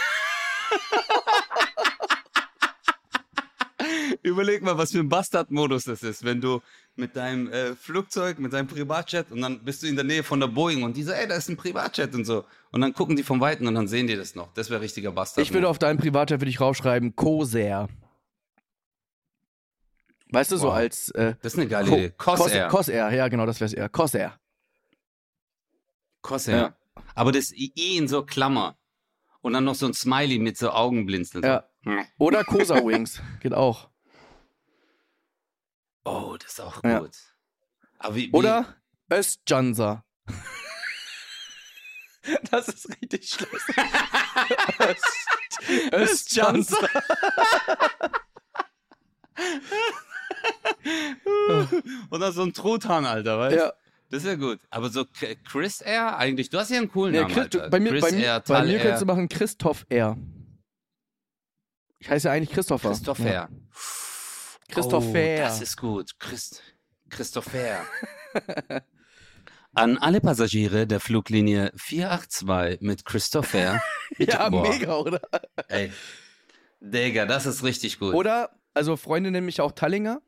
Überleg mal, was für ein Bastard-Modus das ist, wenn du mit deinem äh, Flugzeug, mit deinem Privatjet und dann bist du in der Nähe von der Boeing und die so, ey, da ist ein Privatjet und so. Und dann gucken die vom Weiten und dann sehen die das noch. Das wäre richtiger Bastard. Ich würde auf deinem Privatjet würde ich raufschreiben, Cosair. Weißt du, so Wow. als äh, Das ist eine geile Co- Idee. Corsair. Cosair, ja genau, das wäre es eher. Cosair. Corsair. Ja. Aber das I in so Klammer. Und dann noch so ein Smiley mit so Augenblinzeln. Ja. So. Oder Cosa Wings. Geht auch. Oh, das ist auch Ja. gut. Aber wie, wie, Oder Östjansa. Das ist richtig schlecht. Öst, Östjansa. Und dann so ein Truthahn, Alter, weißt Ja. Das ist ja gut. Aber so Chris Air, eigentlich, du hast ja einen coolen Nee, Namen, Chris, Alter. du, bei mir, Chris bei mir, Air, bei mir Air, könntest du machen Christoph R. Ich heiße ja eigentlich Christopher. Christoph Ja. Christopher. Oh, das ist gut. Christ Christopher. An alle Passagiere der Fluglinie 482 mit Christopher. Bitte, Ja, boah, mega, oder? Ey. Digga, das ist richtig gut. Oder, also Freunde nennen mich auch Tallinger.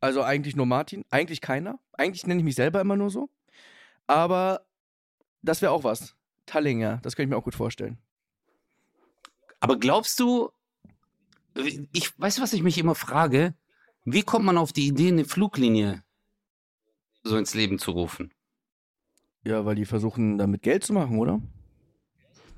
Also eigentlich nur Martin. Eigentlich keiner. Eigentlich nenne ich mich selber immer nur so. Aber das wäre auch was. Tallinger, das könnte ich mir auch gut vorstellen. Aber glaubst du, ich weiß, was ich mich immer frage, wie kommt man auf die Idee, eine Fluglinie so ins Leben zu rufen? Ja, weil die versuchen, damit Geld zu machen, oder?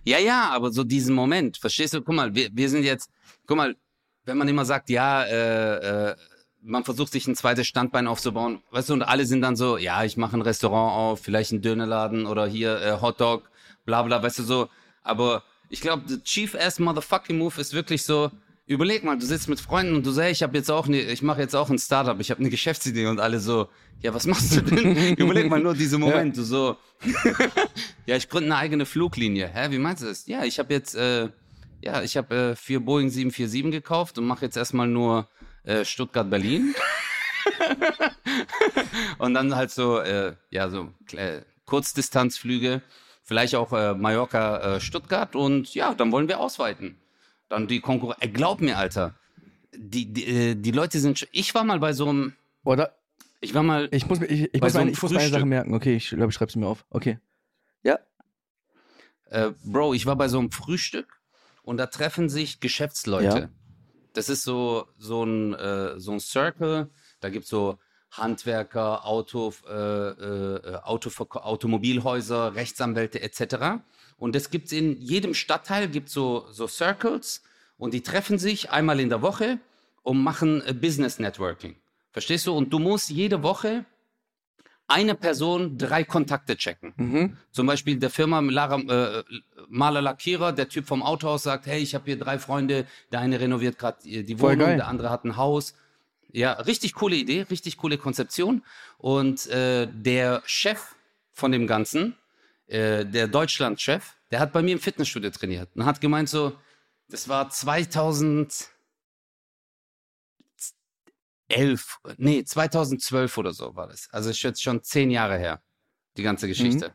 Ja, ja, aber so diesen Moment, verstehst du? Guck mal, wir, wir sind jetzt, guck mal, wenn man immer sagt, ja, äh, äh, man versucht sich ein zweites Standbein aufzubauen, weißt du, und alle sind dann so, ja, ich mache ein Restaurant auf, vielleicht einen Dönerladen oder hier äh, Hotdog, bla bla, weißt du so. Aber ich glaube, the chief ass motherfucking move ist wirklich so, überleg mal, du sitzt mit Freunden und du sagst, ich habe jetzt auch ne, ich mache jetzt auch ein Startup, ich habe eine Geschäftsidee und alle so, ja, was machst du denn? überleg mal nur diesen Moment, du so, ja, ich gründe eine eigene Fluglinie. Hä, wie meinst du das? Ja, ich habe jetzt, äh, ja, ich habe äh, vier Boeing 747 gekauft und mache jetzt erstmal nur äh, Stuttgart-Berlin. und dann halt so, äh, ja, so äh, Kurzdistanzflüge, vielleicht auch äh, Mallorca-Stuttgart und ja, dann wollen wir ausweiten. Dann die Konkurrenz. Äh, glaub mir, Alter. Die, die, äh, die Leute sind. Ich war mal bei so einem. Oder? Ich war mal. Ich muss mir, ich, ich muss so meine, ich muss meine Sache merken. Okay, ich glaube, ich schreibe es mir auf. Okay. Ja. Äh, Bro, ich war bei so einem Frühstück und da treffen sich Geschäftsleute. Das ist so, so, ein, äh, so ein Circle. Da gibt es so Handwerker, Auto, äh, äh, Auto, Automobilhäuser, Rechtsanwälte etc. Und das gibt es in jedem Stadtteil, gibt so, so Circles und die treffen sich einmal in der Woche und machen äh, Business Networking. Verstehst du? Und du musst jede Woche eine Person drei Kontakte checken. Mhm. Zum Beispiel der Firma Lara, äh, Maler Lackierer, der Typ vom Autohaus sagt, hey, ich habe hier drei Freunde, der eine renoviert gerade die Wohnung, der andere hat ein Haus. Ja, richtig coole Idee, richtig coole Konzeption. Und äh, der Chef von dem Ganzen, äh, der Deutschland-Chef, der hat bei mir im Fitnessstudio trainiert und hat gemeint so, das war 2000 elf, nee, 2012 oder so war das. Also ist jetzt schon zehn Jahre her, die ganze Geschichte. Mhm.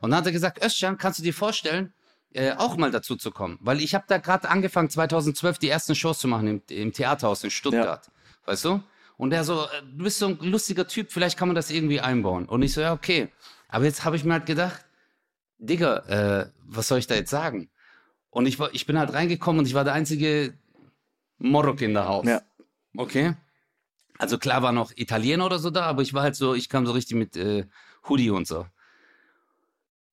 Und dann hat er gesagt, Özcan, kannst du dir vorstellen, äh, auch mal dazu zu kommen? Weil ich habe da gerade angefangen, 2012 die ersten Shows zu machen im, im Theaterhaus in Stuttgart. Ja. Weißt du? Und er so, äh, du bist so ein lustiger Typ, vielleicht kann man das irgendwie einbauen. Und ich so, ja, okay. Aber jetzt habe ich mir halt gedacht, Digga, äh, was soll ich da jetzt sagen? Und ich, war, ich bin halt reingekommen und ich war der einzige Morok in der Haus. Ja. Okay. Also klar war noch Italiener oder so da, aber ich war halt so, ich kam so richtig mit äh, Hoodie und so.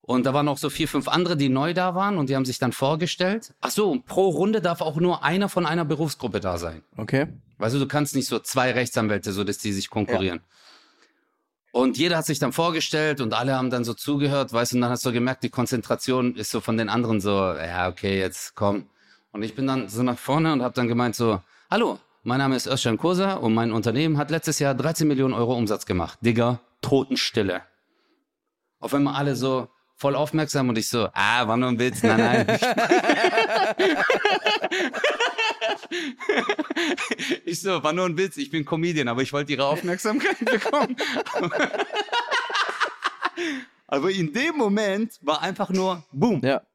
Und da waren noch so vier, fünf andere, die neu da waren und die haben sich dann vorgestellt. Ach so, pro Runde darf auch nur einer von einer Berufsgruppe da sein. Okay. Weißt du, du kannst nicht so zwei Rechtsanwälte, so dass die sich konkurrieren. Ja. Und jeder hat sich dann vorgestellt und alle haben dann so zugehört, weißt du, und dann hast du gemerkt, die Konzentration ist so von den anderen so, ja, okay, jetzt komm. Und ich bin dann so nach vorne und habe dann gemeint so, hallo, mein Name ist Özcan Kosa und mein Unternehmen hat letztes Jahr 13 Millionen Euro Umsatz gemacht. Digga, Totenstille. Auf einmal alle so voll aufmerksam und ich so, ah, war nur ein Witz, nein, nein. ich so, war nur ein Witz, ich bin Comedian, aber ich wollte ihre Aufmerksamkeit bekommen. aber in dem Moment war einfach nur Boom. Ja.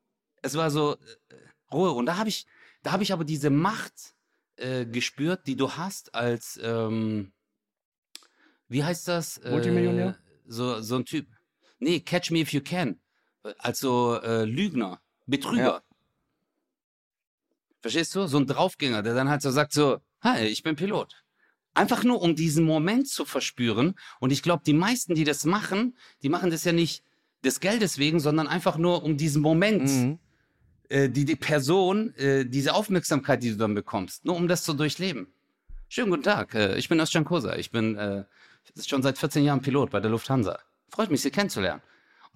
Es war so äh, Ruhe. Und da habe ich, da habe ich aber diese Macht äh, gespürt, die du hast als, ähm, wie heißt das? Äh, Multimillionär? So, so ein Typ. Nee, Catch Me If You Can. Also äh, Lügner, Betrüger. Ja. Verstehst du? So ein Draufgänger, der dann halt so sagt so, hi, ich bin Pilot. Einfach nur, um diesen Moment zu verspüren. Und ich glaube, die meisten, die das machen, die machen das ja nicht des Geldes wegen, sondern einfach nur um diesen Moment mhm. Äh, die, die Person, äh, diese Aufmerksamkeit, die du dann bekommst, nur um das zu durchleben. Schönen guten Tag, äh, ich bin Özcan Kosa. Ich bin äh, schon seit 14 Jahren Pilot bei der Lufthansa. Freut mich, Sie kennenzulernen.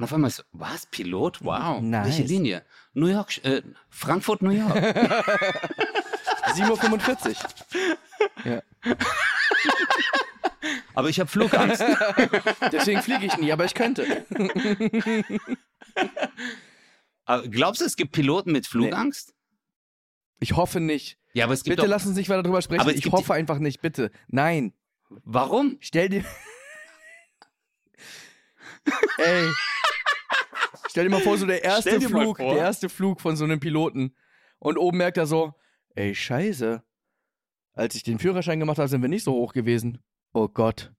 Und auf einmal so, was, Pilot? Wow, nice. welche Linie? New York, äh, Frankfurt, New York. 7.45 Uhr. Ja. Aber ich habe Flugangst. Deswegen fliege ich nie, aber ich könnte. Glaubst du, es gibt Piloten mit Flugangst? Nee. Ich hoffe nicht. Ja, aber es gibt Bitte doch... lassen Sie sich weiter darüber sprechen. Aber ich hoffe einfach nicht, bitte. Nein. Warum? Stell dir. Ey. Stell dir mal vor, so der erste Flug, der erste Flug von so einem Piloten. Und oben merkt er so, ey, scheiße. Als ich den Führerschein gemacht habe, sind wir nicht so hoch gewesen. Oh Gott.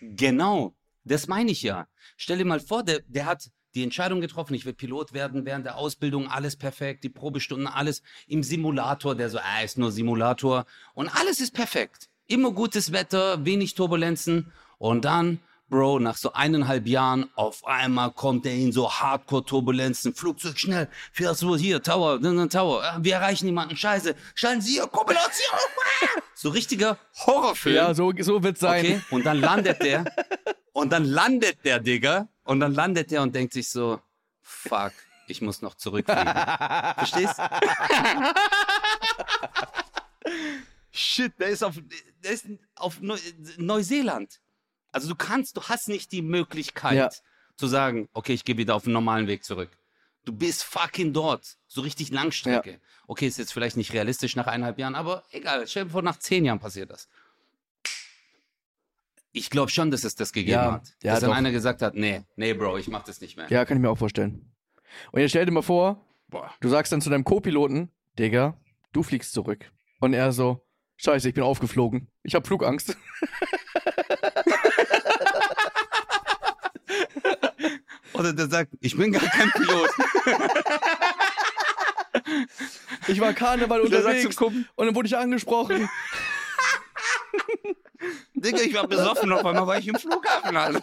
Genau. Das meine ich ja. Stell dir mal vor, der, der hat die Entscheidung getroffen, ich will Pilot werden während der Ausbildung, alles perfekt, die Probestunden, alles im Simulator, der so, ah, ist nur Simulator und alles ist perfekt. Immer gutes Wetter, wenig Turbulenzen und dann, Bro, nach so eineinhalb Jahren, auf einmal kommt er in so Hardcore-Turbulenzen, Flugzeug schnell, fährst du hier, Tower, Tower, ah, wir erreichen niemanden, scheiße, schalten Sie hier, Kopulation, so richtiger Horrorfilm. Ja, so, so wird's sein. Okay, und dann landet der, und dann landet der, Digga, und dann landet der und denkt sich so, fuck, ich muss noch zurückfliegen. Verstehst? Shit, der ist auf, der ist auf Neu Neuseeland. Also du kannst, du hast nicht die Möglichkeit ja. zu sagen, okay, ich gehe wieder auf den normalen Weg zurück. Du bist fucking dort. So richtig Langstrecke. Ja. Okay, ist jetzt vielleicht nicht realistisch nach eineinhalb Jahren, aber egal. Stell dir vor, nach zehn Jahren passiert das. Ich glaube schon, dass es das gegeben ja, hat. Ja, dass dann einer gesagt hat, nee, nee, Bro, ich mach das nicht mehr. Ja, kann ich mir auch vorstellen. Und jetzt stell dir mal vor, Boah. du sagst dann zu deinem Co-Piloten, Digga, du fliegst zurück. Und er so, scheiße, ich bin aufgeflogen. Ich habe Flugangst. Oder der sagt, ich bin gar kein Pilot. Ich war Karneval unterwegs und dann wurde ich angesprochen. Digga, ich war besoffen, auf einmal war ich im Flughafen. Alter.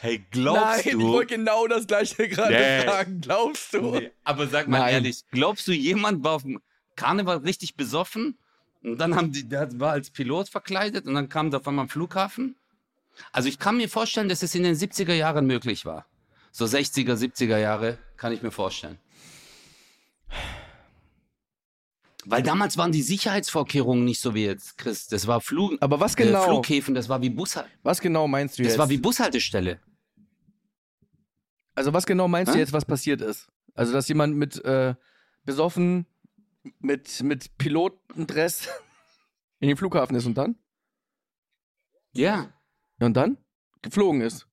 hey, glaubst Nein, ich du? wollte genau das gleiche gerade Nee. fragen. Glaubst du? Nee, aber sag mal Nein. ehrlich, glaubst du, jemand war auf dem Karneval richtig besoffen und dann haben die, der war als Pilot verkleidet und dann kam der auf einmal am Flughafen? Also ich kann mir vorstellen, dass es in den 70er Jahren möglich war. So 60er, 70er Jahre, kann ich mir vorstellen. Weil damals waren die Sicherheitsvorkehrungen nicht so wie jetzt, Chris. Das war Flug, Aber was äh, genau? Flughäfen, das war wie Bushal Was genau meinst du das jetzt? war wie Bushaltestelle. also was genau meinst du Hä? jetzt, was passiert ist? Also dass jemand mit äh, besoffen mit mit Pilotendress in den Flughafen ist und dann? Ja, und dann geflogen ist.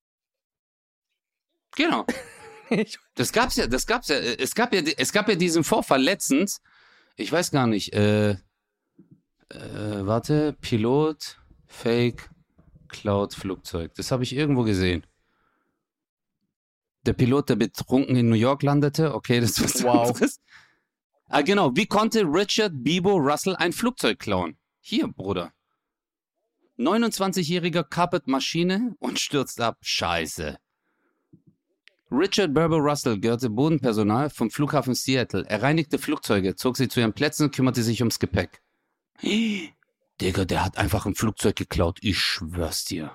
genau. Das gab's ja, das gab's ja. äh, Es gab ja, es gab ja diesen Vorfall letztens. Ich weiß gar nicht. Äh, äh, warte, Pilot, Fake, Cloud, Flugzeug. Das habe ich irgendwo gesehen. Der Pilot, der betrunken in New York landete. Okay, das ist was Wow. anderes. Ah, genau. Wie konnte Richard Bibo Russell ein Flugzeug klauen? Hier, Bruder. 29-jähriger Carpet Maschine und stürzt ab. Scheiße. Richard Berber Russell gehörte Bodenpersonal vom Flughafen Seattle. Er reinigte Flugzeuge, zog sie zu ihren Plätzen und kümmerte sich ums Gepäck. Digga, der hat einfach ein Flugzeug geklaut. Ich schwör's dir.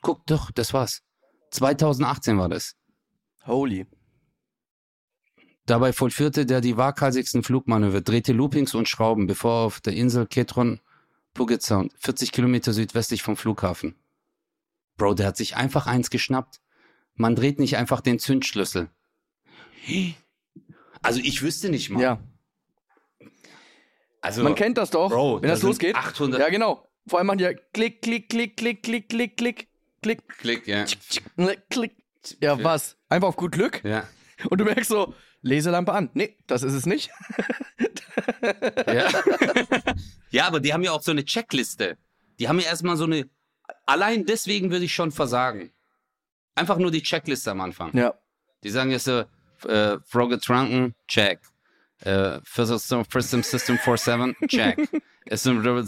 Guck doch, das war's. 2018 war das. Holy. Dabei vollführte der die waghalsigsten Flugmanöver, drehte Loopings und Schrauben, bevor er auf der Insel Ketron Puget Sound, 40 Kilometer südwestlich vom Flughafen. Bro, der hat sich einfach eins geschnappt. Man dreht nicht einfach den Zündschlüssel. Also ich wüsste nicht mal. Ja. Also, Man kennt das doch, Bro, wenn das losgeht. 800. Ja, genau. Vor allem machen die ja klick, klick, klick, klick, klick, klick, klick, klick. Klick, ja. Klick. Ja, was? Einfach auf gut Glück? Ja. Und du merkst so, Leselampe an. Nee, das ist es nicht. Ja. ja, aber die haben ja auch so eine Checkliste. Die haben ja erstmal so eine. Allein deswegen würde ich schon versagen. Einfach nur die Checkliste am Anfang. Ja. Die sagen jetzt so, äh, Frau getrunken, check. Äh, First System, First System 47, check. System Driven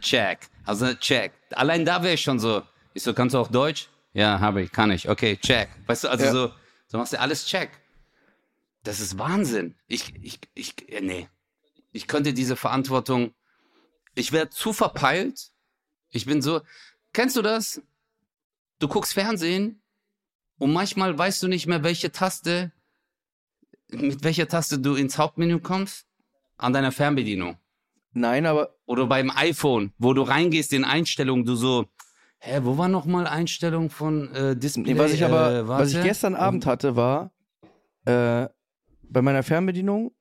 check. Also check. Allein da wäre ich schon so. Ich so, kannst du auch Deutsch? Ja, habe ich, kann ich. Okay, check. Weißt du, also Ja. so, so machst du alles check. Das ist Wahnsinn. Ich, ich, ich, äh, nee. Ich könnte diese Verantwortung, ich wäre zu verpeilt. Ich bin so, kennst du das? Du guckst Fernsehen und manchmal weißt du nicht mehr, welche Taste, mit welcher Taste du ins Hauptmenü kommst. An deiner Fernbedienung. Nein, aber Oder beim iPhone, wo du reingehst in Einstellungen, du so, hä, wo war nochmal Einstellung von äh, Display? nee, was ich aber, äh, was ich gestern Abend hatte, war äh, bei meiner Fernbedienung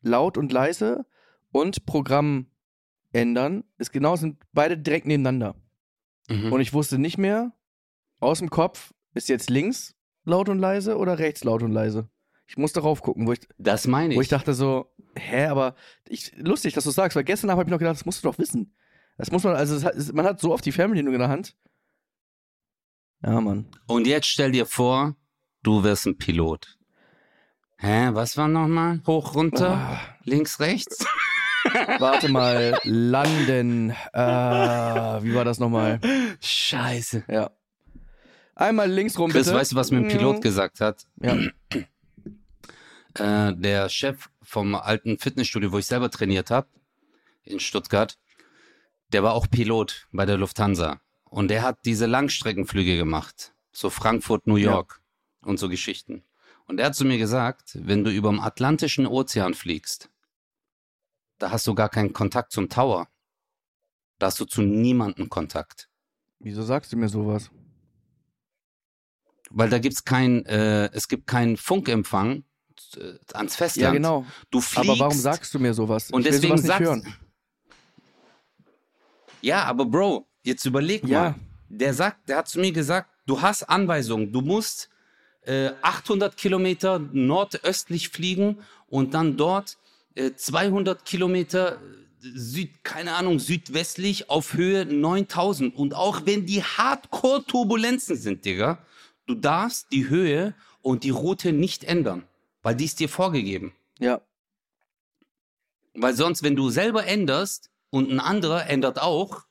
laut und leise und Programm ändern. Ist genau, sind beide direkt nebeneinander. Mhm. Und ich wusste nicht mehr aus dem Kopf, ist jetzt links laut und leise oder rechts laut und leise. Ich musste drauf gucken, wo ich, das meine ich. wo ich dachte so, hä, aber ich, lustig, dass du sagst, weil gestern Abend habe ich noch gedacht, das musst du doch wissen. Das muss man, also hat, man hat so oft die Fernbedienung in der Hand. Ja, Mann. Und jetzt stell dir vor, du wärst ein Pilot. Hä, was war nochmal? Hoch, runter, Ah, links, rechts? warte mal, landen. Äh, wie war das nochmal? Scheiße. Ja. Einmal links rum, Chris, bitte. weißt du, was mir ein Pilot gesagt hat? Ja. Äh, der Chef vom alten Fitnessstudio, wo ich selber trainiert habe, in Stuttgart, der war auch Pilot bei der Lufthansa. Und der hat diese Langstreckenflüge gemacht. So Frankfurt, New Ja. York und so Geschichten. Und er hat zu mir gesagt, wenn du über dem Atlantischen Ozean fliegst, da hast du gar keinen Kontakt zum Tower. Da hast du zu niemandem Kontakt. Wieso sagst du mir sowas? Weil da gibt's kein, äh, es gibt keinen Funkempfang äh, ans Festland. Ja, genau. Du fliegst. Aber warum sagst du mir sowas? Und ich deswegen sagst hören. Ja, aber Bro, jetzt überleg Ja. mal. Der sagt, der hat zu mir gesagt, du hast Anweisungen, du musst äh, 800 Kilometer nordöstlich fliegen und dann dort äh, 200 Kilometer äh, Süd, keine Ahnung, südwestlich auf Höhe 9000. Und auch wenn die Hardcore-Turbulenzen sind, Digga, du darfst die Höhe und die Route nicht ändern. Weil die ist dir vorgegeben. Ja. Weil sonst, wenn du selber änderst und ein anderer ändert auch,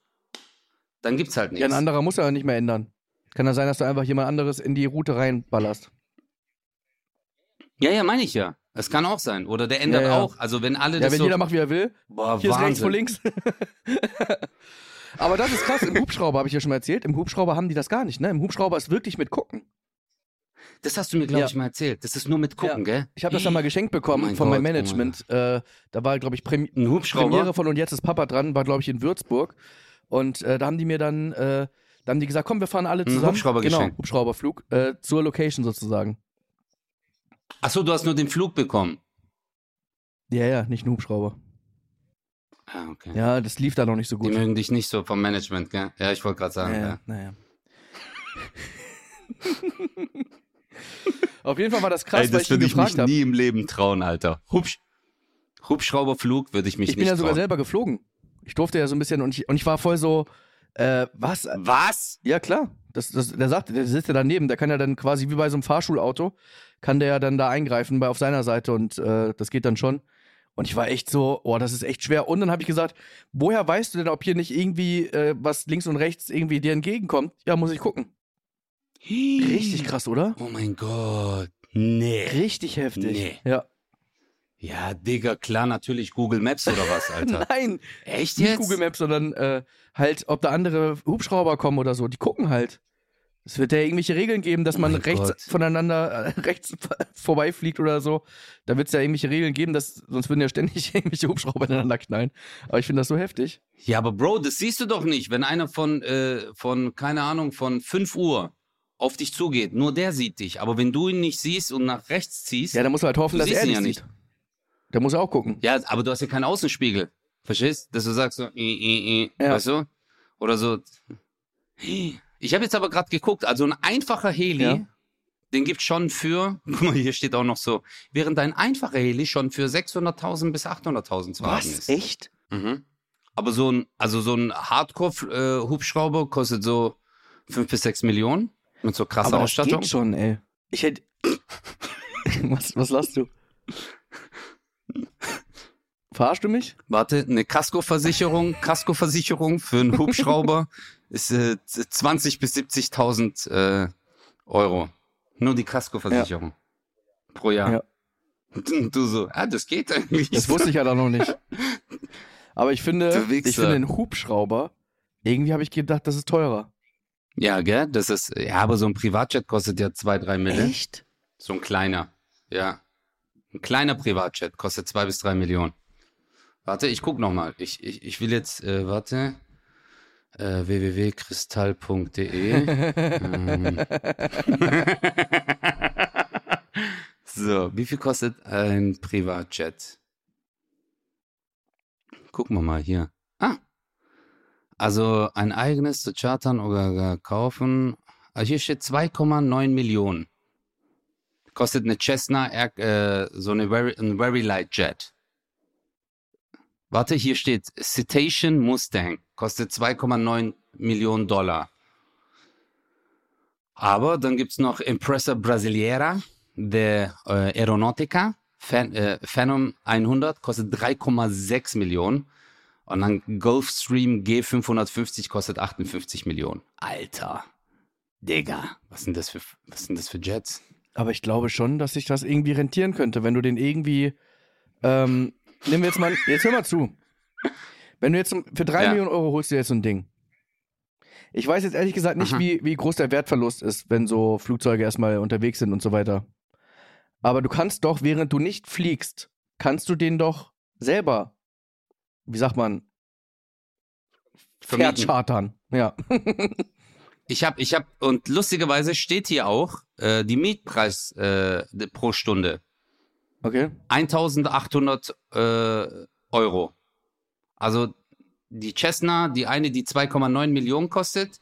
dann gibt's halt nichts. Ja, ein anderer muss ja nicht mehr ändern. Kann ja sein, dass du einfach jemand anderes in die Route reinballerst. Ja, ja, meine ich ja. Das kann auch sein. Oder der ändert Ja, ja. auch. Also wenn alle Ja, das wenn so, jeder macht, wie er will. boah, Hier ist rechts, Wahnsinn. links. Aber das ist krass. Im Hubschrauber, habe ich ja schon mal erzählt, im Hubschrauber haben die das gar nicht, ne? Im Hubschrauber ist wirklich mit gucken. Das hast du mir, glaube Ja. ich, mal erzählt. Das ist nur mit gucken, gell? Ich habe das ja mal geschenkt bekommen Oh mein von meinem Gott, oh mein Management. äh, da war, glaube ich, Premi Ein Hubschrauber. Premiere von Und jetzt ist Papa dran, war, glaube ich, in Würzburg. Und äh, da haben die mir dann, äh, da haben die gesagt, komm, wir fahren alle Ein zusammen. Hubschrauber genau. Hubschrauberflug äh, zur Location sozusagen. Achso, du hast nur den Flug bekommen. Ja, ja, nicht ein Hubschrauber. Ah, okay. Ja, das lief da noch nicht so Die gut. mögen dich nicht so vom Management, gell? Ja, ich wollte gerade sagen, Ja, ja. ja, naja. Auf jeden Fall war das krass, Ey, weil das ich ihn würde ich mich habe. nie im Leben trauen, Alter. Hubsch Hubschrauberflug würde ich mich Ich bin nicht ja sogar trauen. selber geflogen. Ich durfte ja so ein bisschen und ich, und ich war voll so, äh, was? Was? Ja, klar. Das, das, der sagt, der sitzt ja daneben, der kann ja dann quasi wie bei so einem Fahrschulauto, kann der ja dann da eingreifen bei auf seiner Seite und äh, das geht dann schon. Und ich war echt so, oh, das ist echt schwer. Und dann habe ich gesagt, woher weißt du denn, ob hier nicht irgendwie äh, was links und rechts irgendwie dir entgegenkommt? Ja, muss ich gucken. Richtig krass, oder? Oh mein Gott. Nee. Richtig heftig. Nee. Ja. Ja, Digga, klar, natürlich Google Maps oder was, Alter. Nein, Echt nicht jetzt? Google Maps, sondern äh, halt, ob da andere Hubschrauber kommen oder so. Die gucken halt. Es wird ja irgendwelche Regeln geben, dass Oh man rechts Gott. voneinander, äh, rechts vorbeifliegt oder so. Da wird es ja irgendwelche Regeln geben, dass, sonst würden ja ständig irgendwelche Hubschrauber ineinander knallen. Aber ich finde das so heftig. Ja, aber Bro, das siehst du doch nicht. Wenn einer von, äh, von, keine Ahnung, von 5 Uhr auf dich zugeht, nur der sieht dich. Aber wenn du ihn nicht siehst und nach rechts ziehst, Ja, da muss man halt hoffen, Du dass er ihn dich ja sieht. Der muss auch gucken. Ja, aber du hast ja keinen Außenspiegel. Verstehst? Dass du sagst so, i, i, i, Ja. weißt du? Oder so. Ich habe jetzt aber gerade geguckt, also ein einfacher Heli, Ja. den gibt's schon für, guck mal, hier steht auch noch so, während ein einfacher Heli schon für 600.000 bis 800.000 zu haben ist. Echt? Mhm. Aber so ein, also so ein Hardcore-Hubschrauber kostet so 5 bis 6 Millionen mit so krasser Aber das Ausstattung. geht schon, ey. Ich hätte... was, was lachst du? Verarschst du mich? Warte, eine Kaskoversicherung, Kaskoversicherung für einen Hubschrauber ist äh, 20 bis 70.000 äh, Euro. Nur die Kaskoversicherung pro Jahr. Ja. Du so, ah, das geht eigentlich. Das wusste ich ja dann noch nicht. Aber ich finde, ich finde einen Hubschrauber, irgendwie habe ich gedacht, das ist teurer. Ja, gell? Das ist, ja, aber so ein Privatjet kostet ja zwei, drei Millionen. Echt? So ein kleiner. Ja. Ein kleiner Privatjet kostet zwei bis drei Millionen. Warte, ich guck noch mal. Ich, ich, ich will jetzt, äh, warte. Äh, www.kristall.de ähm. So, wie viel kostet ein Privatjet? Gucken wir mal hier. Ah. Also ein eigenes zu chartern oder kaufen. Also hier steht 2,9 Millionen. Kostet eine Cessna, äh, so eine very, ein Very Light Jet. Warte, hier steht Citation Mustang. Kostet 2,9 Millionen Dollar. Aber dann gibt's noch Impresa Brasileira de äh, Aeronautica. Phan äh, Phantom 100 kostet 3,6 Millionen. Und dann Gulfstream G550 kostet 58 Millionen. Alter. Digga. Was sind das für, was sind das für Jets? Aber ich glaube schon, dass sich das irgendwie rentieren könnte, wenn du den irgendwie. Ähm, nehmen wir jetzt mal. Jetzt hör mal zu. Wenn du jetzt für drei Ja. Millionen Euro holst du jetzt so ein Ding. Ich weiß jetzt ehrlich gesagt nicht, Aha. wie, wie groß der Wertverlust ist, wenn so Flugzeuge erstmal unterwegs sind und so weiter. Aber du kannst doch, während du nicht fliegst, kannst du den doch selber, wie sagt man, Vermieten. verchartern. Ja. Ich hab, ich hab, und lustigerweise steht hier auch äh, die Mietpreis äh, pro Stunde. Okay. 1800 äh, Euro. Also die Cessna, die eine, die 2,9 Millionen kostet,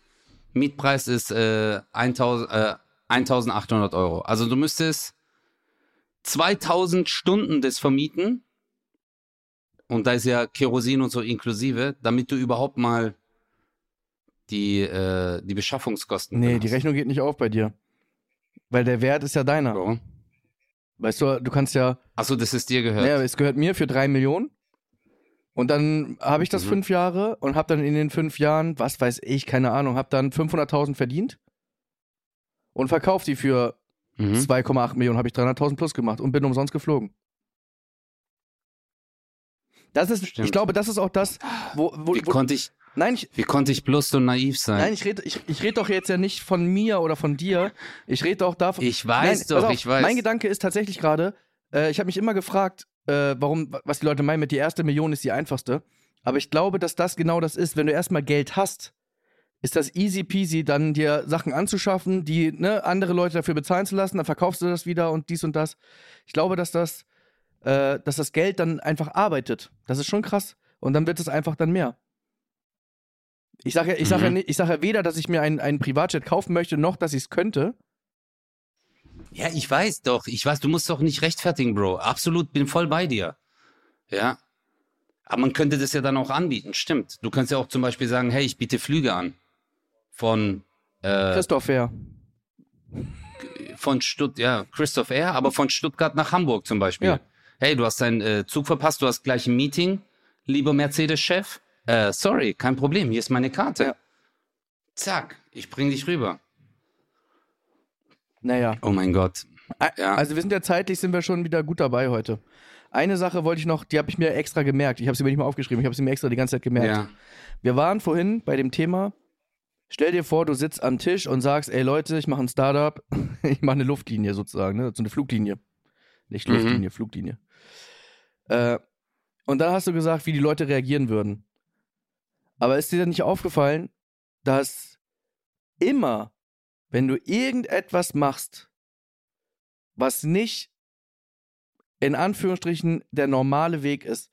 Mietpreis ist äh, 1000, äh, 1800 Euro. Also du müsstest 2000 Stunden des vermieten und da ist ja Kerosin und so inklusive, damit du überhaupt mal die, äh, die Beschaffungskosten Nee, die. Rechnung geht nicht auf bei dir. Weil der Wert ist ja deiner. Warum? Weißt du, du kannst ja. Achso, das ist dir gehört. Ja, es gehört mir für drei Millionen. Und dann habe ich das Mhm. fünf Jahre und habe dann in den fünf Jahren, was weiß ich, keine Ahnung, habe dann 500.000 verdient und verkauft die für Mhm. 2,8 Millionen, habe ich 300.000 plus gemacht und bin umsonst geflogen. Das ist, Stimmt. ich glaube, das ist auch das, wo, wo, wo konnte ich, nein, ich, wie konnte ich bloß so naiv sein? nein, ich rede, ich, ich rede doch jetzt ja nicht von mir oder von dir. Ich rede doch davon. Ich weiß Nein, doch, auf, ich weiß. Mein Gedanke ist tatsächlich gerade, äh, ich habe mich immer gefragt, äh, warum, was die Leute meinen mit die erste Million ist die einfachste. Aber ich glaube, dass das genau das ist. Wenn du erstmal Geld hast, ist das easy peasy, dann dir Sachen anzuschaffen, die ne, andere Leute dafür bezahlen zu lassen, dann verkaufst du das wieder und dies und das. Ich glaube, dass das, äh, dass das Geld dann einfach arbeitet. Das ist schon krass. Und dann wird es einfach dann mehr. Ich sage ja, ich sage ja, Mhm. nicht- ich sage ja weder, dass ich mir einen, einen Privatjet kaufen möchte, noch dass ich es könnte. Ja, ich weiß doch. Ich weiß, du musst doch nicht rechtfertigen, Bro. Absolut, bin voll bei dir. Ja. Aber man könnte das ja dann auch anbieten, stimmt. Du kannst ja auch zum Beispiel sagen, hey, ich biete Flüge an. Von, äh, Christoph Fair. von Stutt ja, Christoph Air, aber von Stuttgart nach Hamburg zum Beispiel. Ja. Hey, du hast deinen äh, Zug verpasst, du hast gleich ein Meeting, lieber Mercedes-Chef. Äh, sorry, kein Problem, hier ist meine Karte. Ja. Zack, ich bring dich rüber. Naja. Oh mein Gott. Ja. Also wir sind ja zeitlich, sind wir schon wieder gut dabei heute. Eine Sache wollte ich noch, die habe ich mir extra gemerkt. Ich habe sie mir nicht mal aufgeschrieben, ich habe sie mir extra die ganze Zeit gemerkt. Ja. Wir waren vorhin bei dem Thema, stell dir vor, du sitzt am Tisch und sagst, ey Leute, ich mache ein Startup, ich mache eine Luftlinie sozusagen, ne? so eine Fluglinie. Nicht Mhm. Luftlinie, Fluglinie. Äh, und dann hast du gesagt, wie die Leute reagieren würden. Aber ist dir denn nicht aufgefallen, dass immer, wenn du irgendetwas machst, was nicht in Anführungsstrichen der normale Weg ist,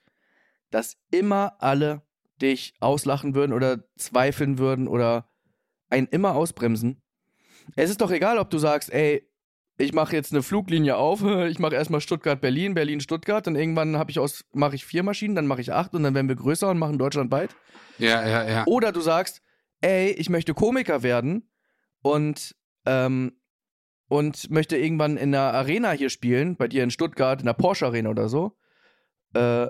dass immer alle dich auslachen würden oder zweifeln würden oder einen immer ausbremsen. Es ist doch egal, ob du sagst, ey, ich mache jetzt eine Fluglinie auf, ich mache erstmal Stuttgart-Berlin, Berlin-Stuttgart, dann irgendwann habe ich aus, mache ich vier Maschinen, dann mache ich acht und dann werden wir größer und machen deutschlandweit. Ja, ja, ja. Oder du sagst, ey, ich möchte Komiker werden und, ähm, und möchte irgendwann in der Arena hier spielen, bei dir in Stuttgart, in der Porsche Arena oder so. Äh,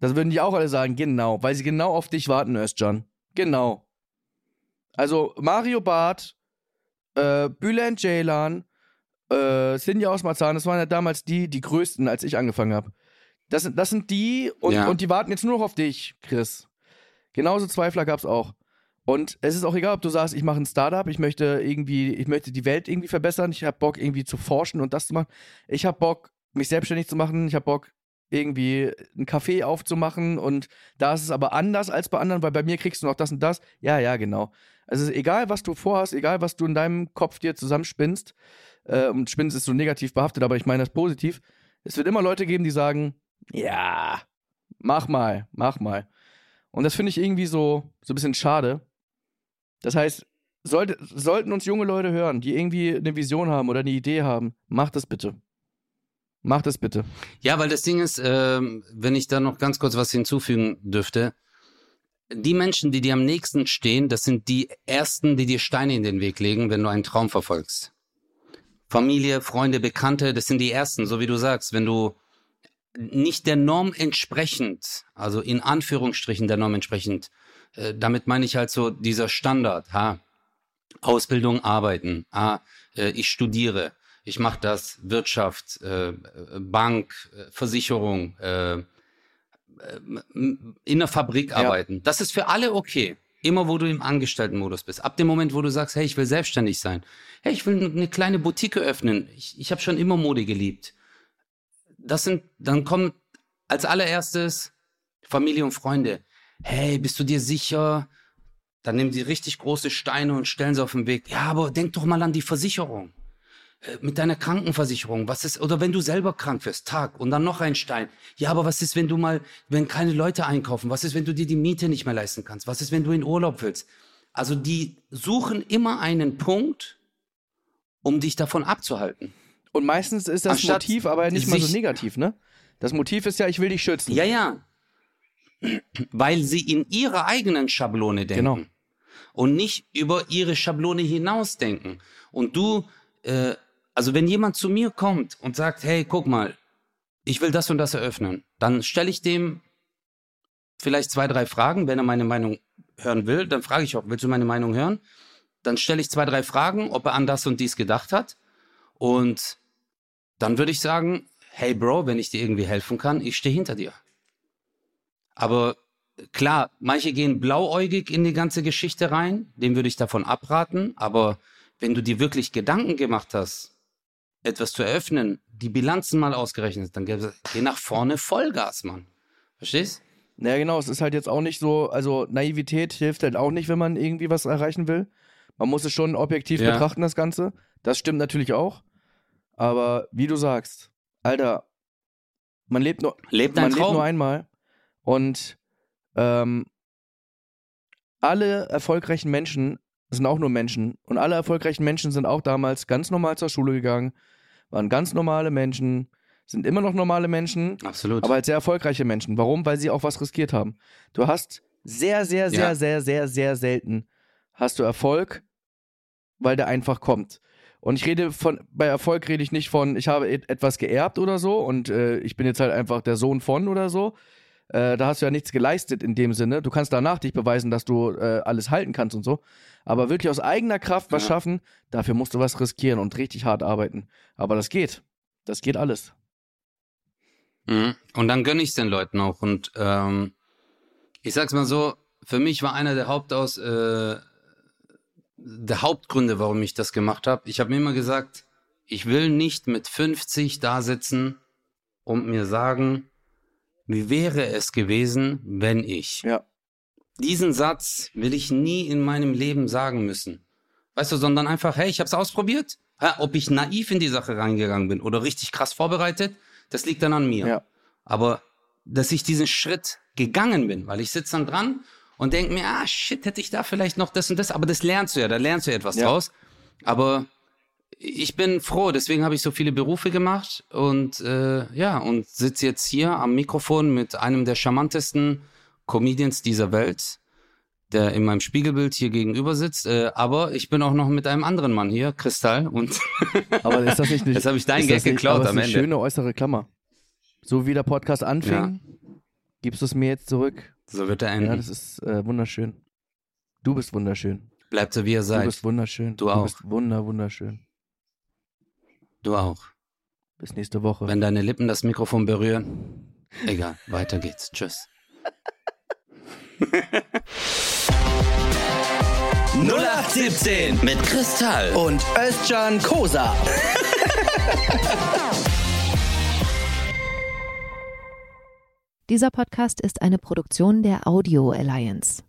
das würden die auch alle sagen, genau, weil sie genau auf dich warten, Özcan. Genau. Also Mario Barth, äh, Bülent Ceylan, äh, Sinja aus Marzahn, das waren ja damals die, die größten, als ich angefangen habe. Das, sind- das sind die und, Ja. und die warten jetzt nur noch auf dich, Chris. Genauso Zweifler gab's auch. Und es ist auch egal, ob du sagst, ich mache ein Startup, ich möchte irgendwie, ich möchte die Welt irgendwie verbessern, ich habe Bock irgendwie zu forschen und das zu machen. Ich habe Bock, mich selbstständig zu machen, ich habe Bock, irgendwie ein Café aufzumachen und da ist es aber anders als bei anderen, weil bei mir kriegst du noch das und das. Ja, ja, genau. Also es ist egal, was du vorhast, egal, was du in deinem Kopf dir zusammenspinnst, äh, und spinnst ist so negativ behaftet, aber ich meine das positiv. Es wird immer Leute geben, die sagen, ja, mach mal, mach mal. Und das finde ich irgendwie so, so ein bisschen schade. Das heißt, sollte, sollten uns junge Leute hören, die irgendwie eine Vision haben oder eine Idee haben, macht das bitte. Macht das bitte. Ja, weil das Ding ist, ähm, wenn ich da noch ganz kurz was hinzufügen dürfte, die Menschen, die dir am nächsten stehen, das sind die ersten, die dir Steine in den Weg legen, wenn du einen Traum verfolgst. Familie, Freunde, Bekannte, das sind die ersten, so wie du sagst, wenn du nicht der Norm entsprechend, also in Anführungsstrichen der Norm entsprechend, äh, damit meine ich halt so dieser Standard, ha, Ausbildung, Arbeiten, ah, äh, ich studiere, ich mache das, Wirtschaft, äh, Bank, äh, Versicherung, äh, äh, in der Fabrik arbeiten. Das ist für alle okay. Immer wo du im Angestelltenmodus bist. Ab dem Moment, wo du sagst, hey, ich will selbstständig sein. Hey, ich will eine kleine Boutique öffnen. Ich, ich habe schon immer Mode geliebt. Das sind, dann kommen als allererstes Familie und Freunde. Hey, bist du dir sicher? Dann nehmen sie richtig große Steine und stellen sie auf den Weg. Ja, aber denk doch mal an die Versicherung. Äh, Mit deiner Krankenversicherung, was ist, oder wenn du selber krank wirst, Tag, und dann noch ein Stein. Ja, aber was ist, wenn du mal, wenn keine Leute einkaufen? Was ist, wenn du dir die Miete nicht mehr leisten kannst? Was ist, wenn du in Urlaub willst? Also die suchen immer einen Punkt, um dich davon abzuhalten. Und meistens ist das Anstatt Motiv aber nicht mal so negativ, ne? Das Motiv ist ja, ich will dich schützen. Ja, ja. Weil sie in ihrer eigenen Schablone denken. Genau. Und nicht über ihre Schablone hinaus denken. Und du, äh, Also wenn jemand zu mir kommt und sagt, hey, guck mal, ich will das und das eröffnen, dann stelle ich dem vielleicht zwei, drei Fragen, wenn er meine Meinung hören will, dann frage ich auch, willst du meine Meinung hören? Dann stelle ich zwei, drei Fragen, ob er an das und dies gedacht hat. Und dann würde ich sagen, hey Bro, wenn ich dir irgendwie helfen kann, ich stehe hinter dir. Aber klar, manche gehen blauäugig in die ganze Geschichte rein, dem würde ich davon abraten, aber wenn du dir wirklich Gedanken gemacht hast, etwas zu eröffnen, die Bilanzen mal ausgerechnet, dann geh nach vorne Vollgas, Mann. Verstehst? Naja, genau, es ist halt jetzt auch nicht so, also Naivität hilft halt auch nicht, wenn man irgendwie was erreichen will. Man muss es schon objektiv ja. betrachten, das Ganze. Das stimmt natürlich auch. Aber wie du sagst, Alter, man lebt nur, lebt man lebt nur einmal. Und ähm, alle erfolgreichen Menschen sind auch nur Menschen. Und alle erfolgreichen Menschen sind auch damals ganz normal zur Schule gegangen, waren ganz normale Menschen, sind immer noch normale Menschen. Absolut. Aber halt sehr erfolgreiche Menschen. Warum? Weil sie auch was riskiert haben. Du hast sehr, sehr, sehr, ja. sehr, sehr, sehr selten hast du Erfolg, weil der einfach kommt. Und ich rede von, bei Erfolg rede ich nicht von, ich habe etwas geerbt oder so und äh, ich bin jetzt halt einfach der Sohn von oder so. Äh, da hast du ja nichts geleistet in dem Sinne. Du kannst danach dich beweisen, dass du äh, alles halten kannst und so. Aber wirklich aus eigener Kraft was ja. schaffen, dafür musst du was riskieren und richtig hart arbeiten. Aber das geht. Das geht alles. Mhm. Und dann gönne ich es den Leuten auch. Und ähm, ich sag's mal so, für mich war einer der Hauptaus, äh, der Hauptgründe, warum ich das gemacht habe. Ich habe mir immer gesagt, ich will nicht mit 50 da sitzen und mir sagen, wie wäre es gewesen, wenn ich. Ja. Diesen Satz will ich nie in meinem Leben sagen müssen. Weißt du, sondern einfach, hey, ich habe es ausprobiert. Ja, ob ich naiv in die Sache reingegangen bin oder richtig krass vorbereitet, das liegt dann an mir. Ja. Aber dass ich diesen Schritt gegangen bin, weil ich sitze dann dran und denke mir, ah shit, hätte ich da vielleicht noch das und das, aber das lernst du ja, da lernst du ja etwas ja. draus. Aber ich bin froh, deswegen habe ich so viele Berufe gemacht und äh, ja, und sitze jetzt hier am Mikrofon mit einem der charmantesten Comedians dieser Welt, der in meinem Spiegelbild hier gegenüber sitzt. Äh, aber ich bin auch noch mit einem anderen Mann hier, Kristall. Und aber ist das nicht, nicht Jetzt habe ich deinen Gag geklaut am Ende. Eine schöne äußere Klammer. So wie der Podcast anfing, ja. gibst du es mir jetzt zurück. So wird er enden. Ja, das ist äh, wunderschön. Du bist wunderschön. Bleibt so wie ihr seid. Du bist wunderschön. Du, auch. Du bist wunder, wunderschön. Du auch. Bis nächste Woche. Wenn deine Lippen das Mikrofon berühren. Egal, weiter geht's. Tschüss. 0817 mit Kristall und Özcan Kosa. Dieser Podcast ist eine Produktion der Audio Alliance.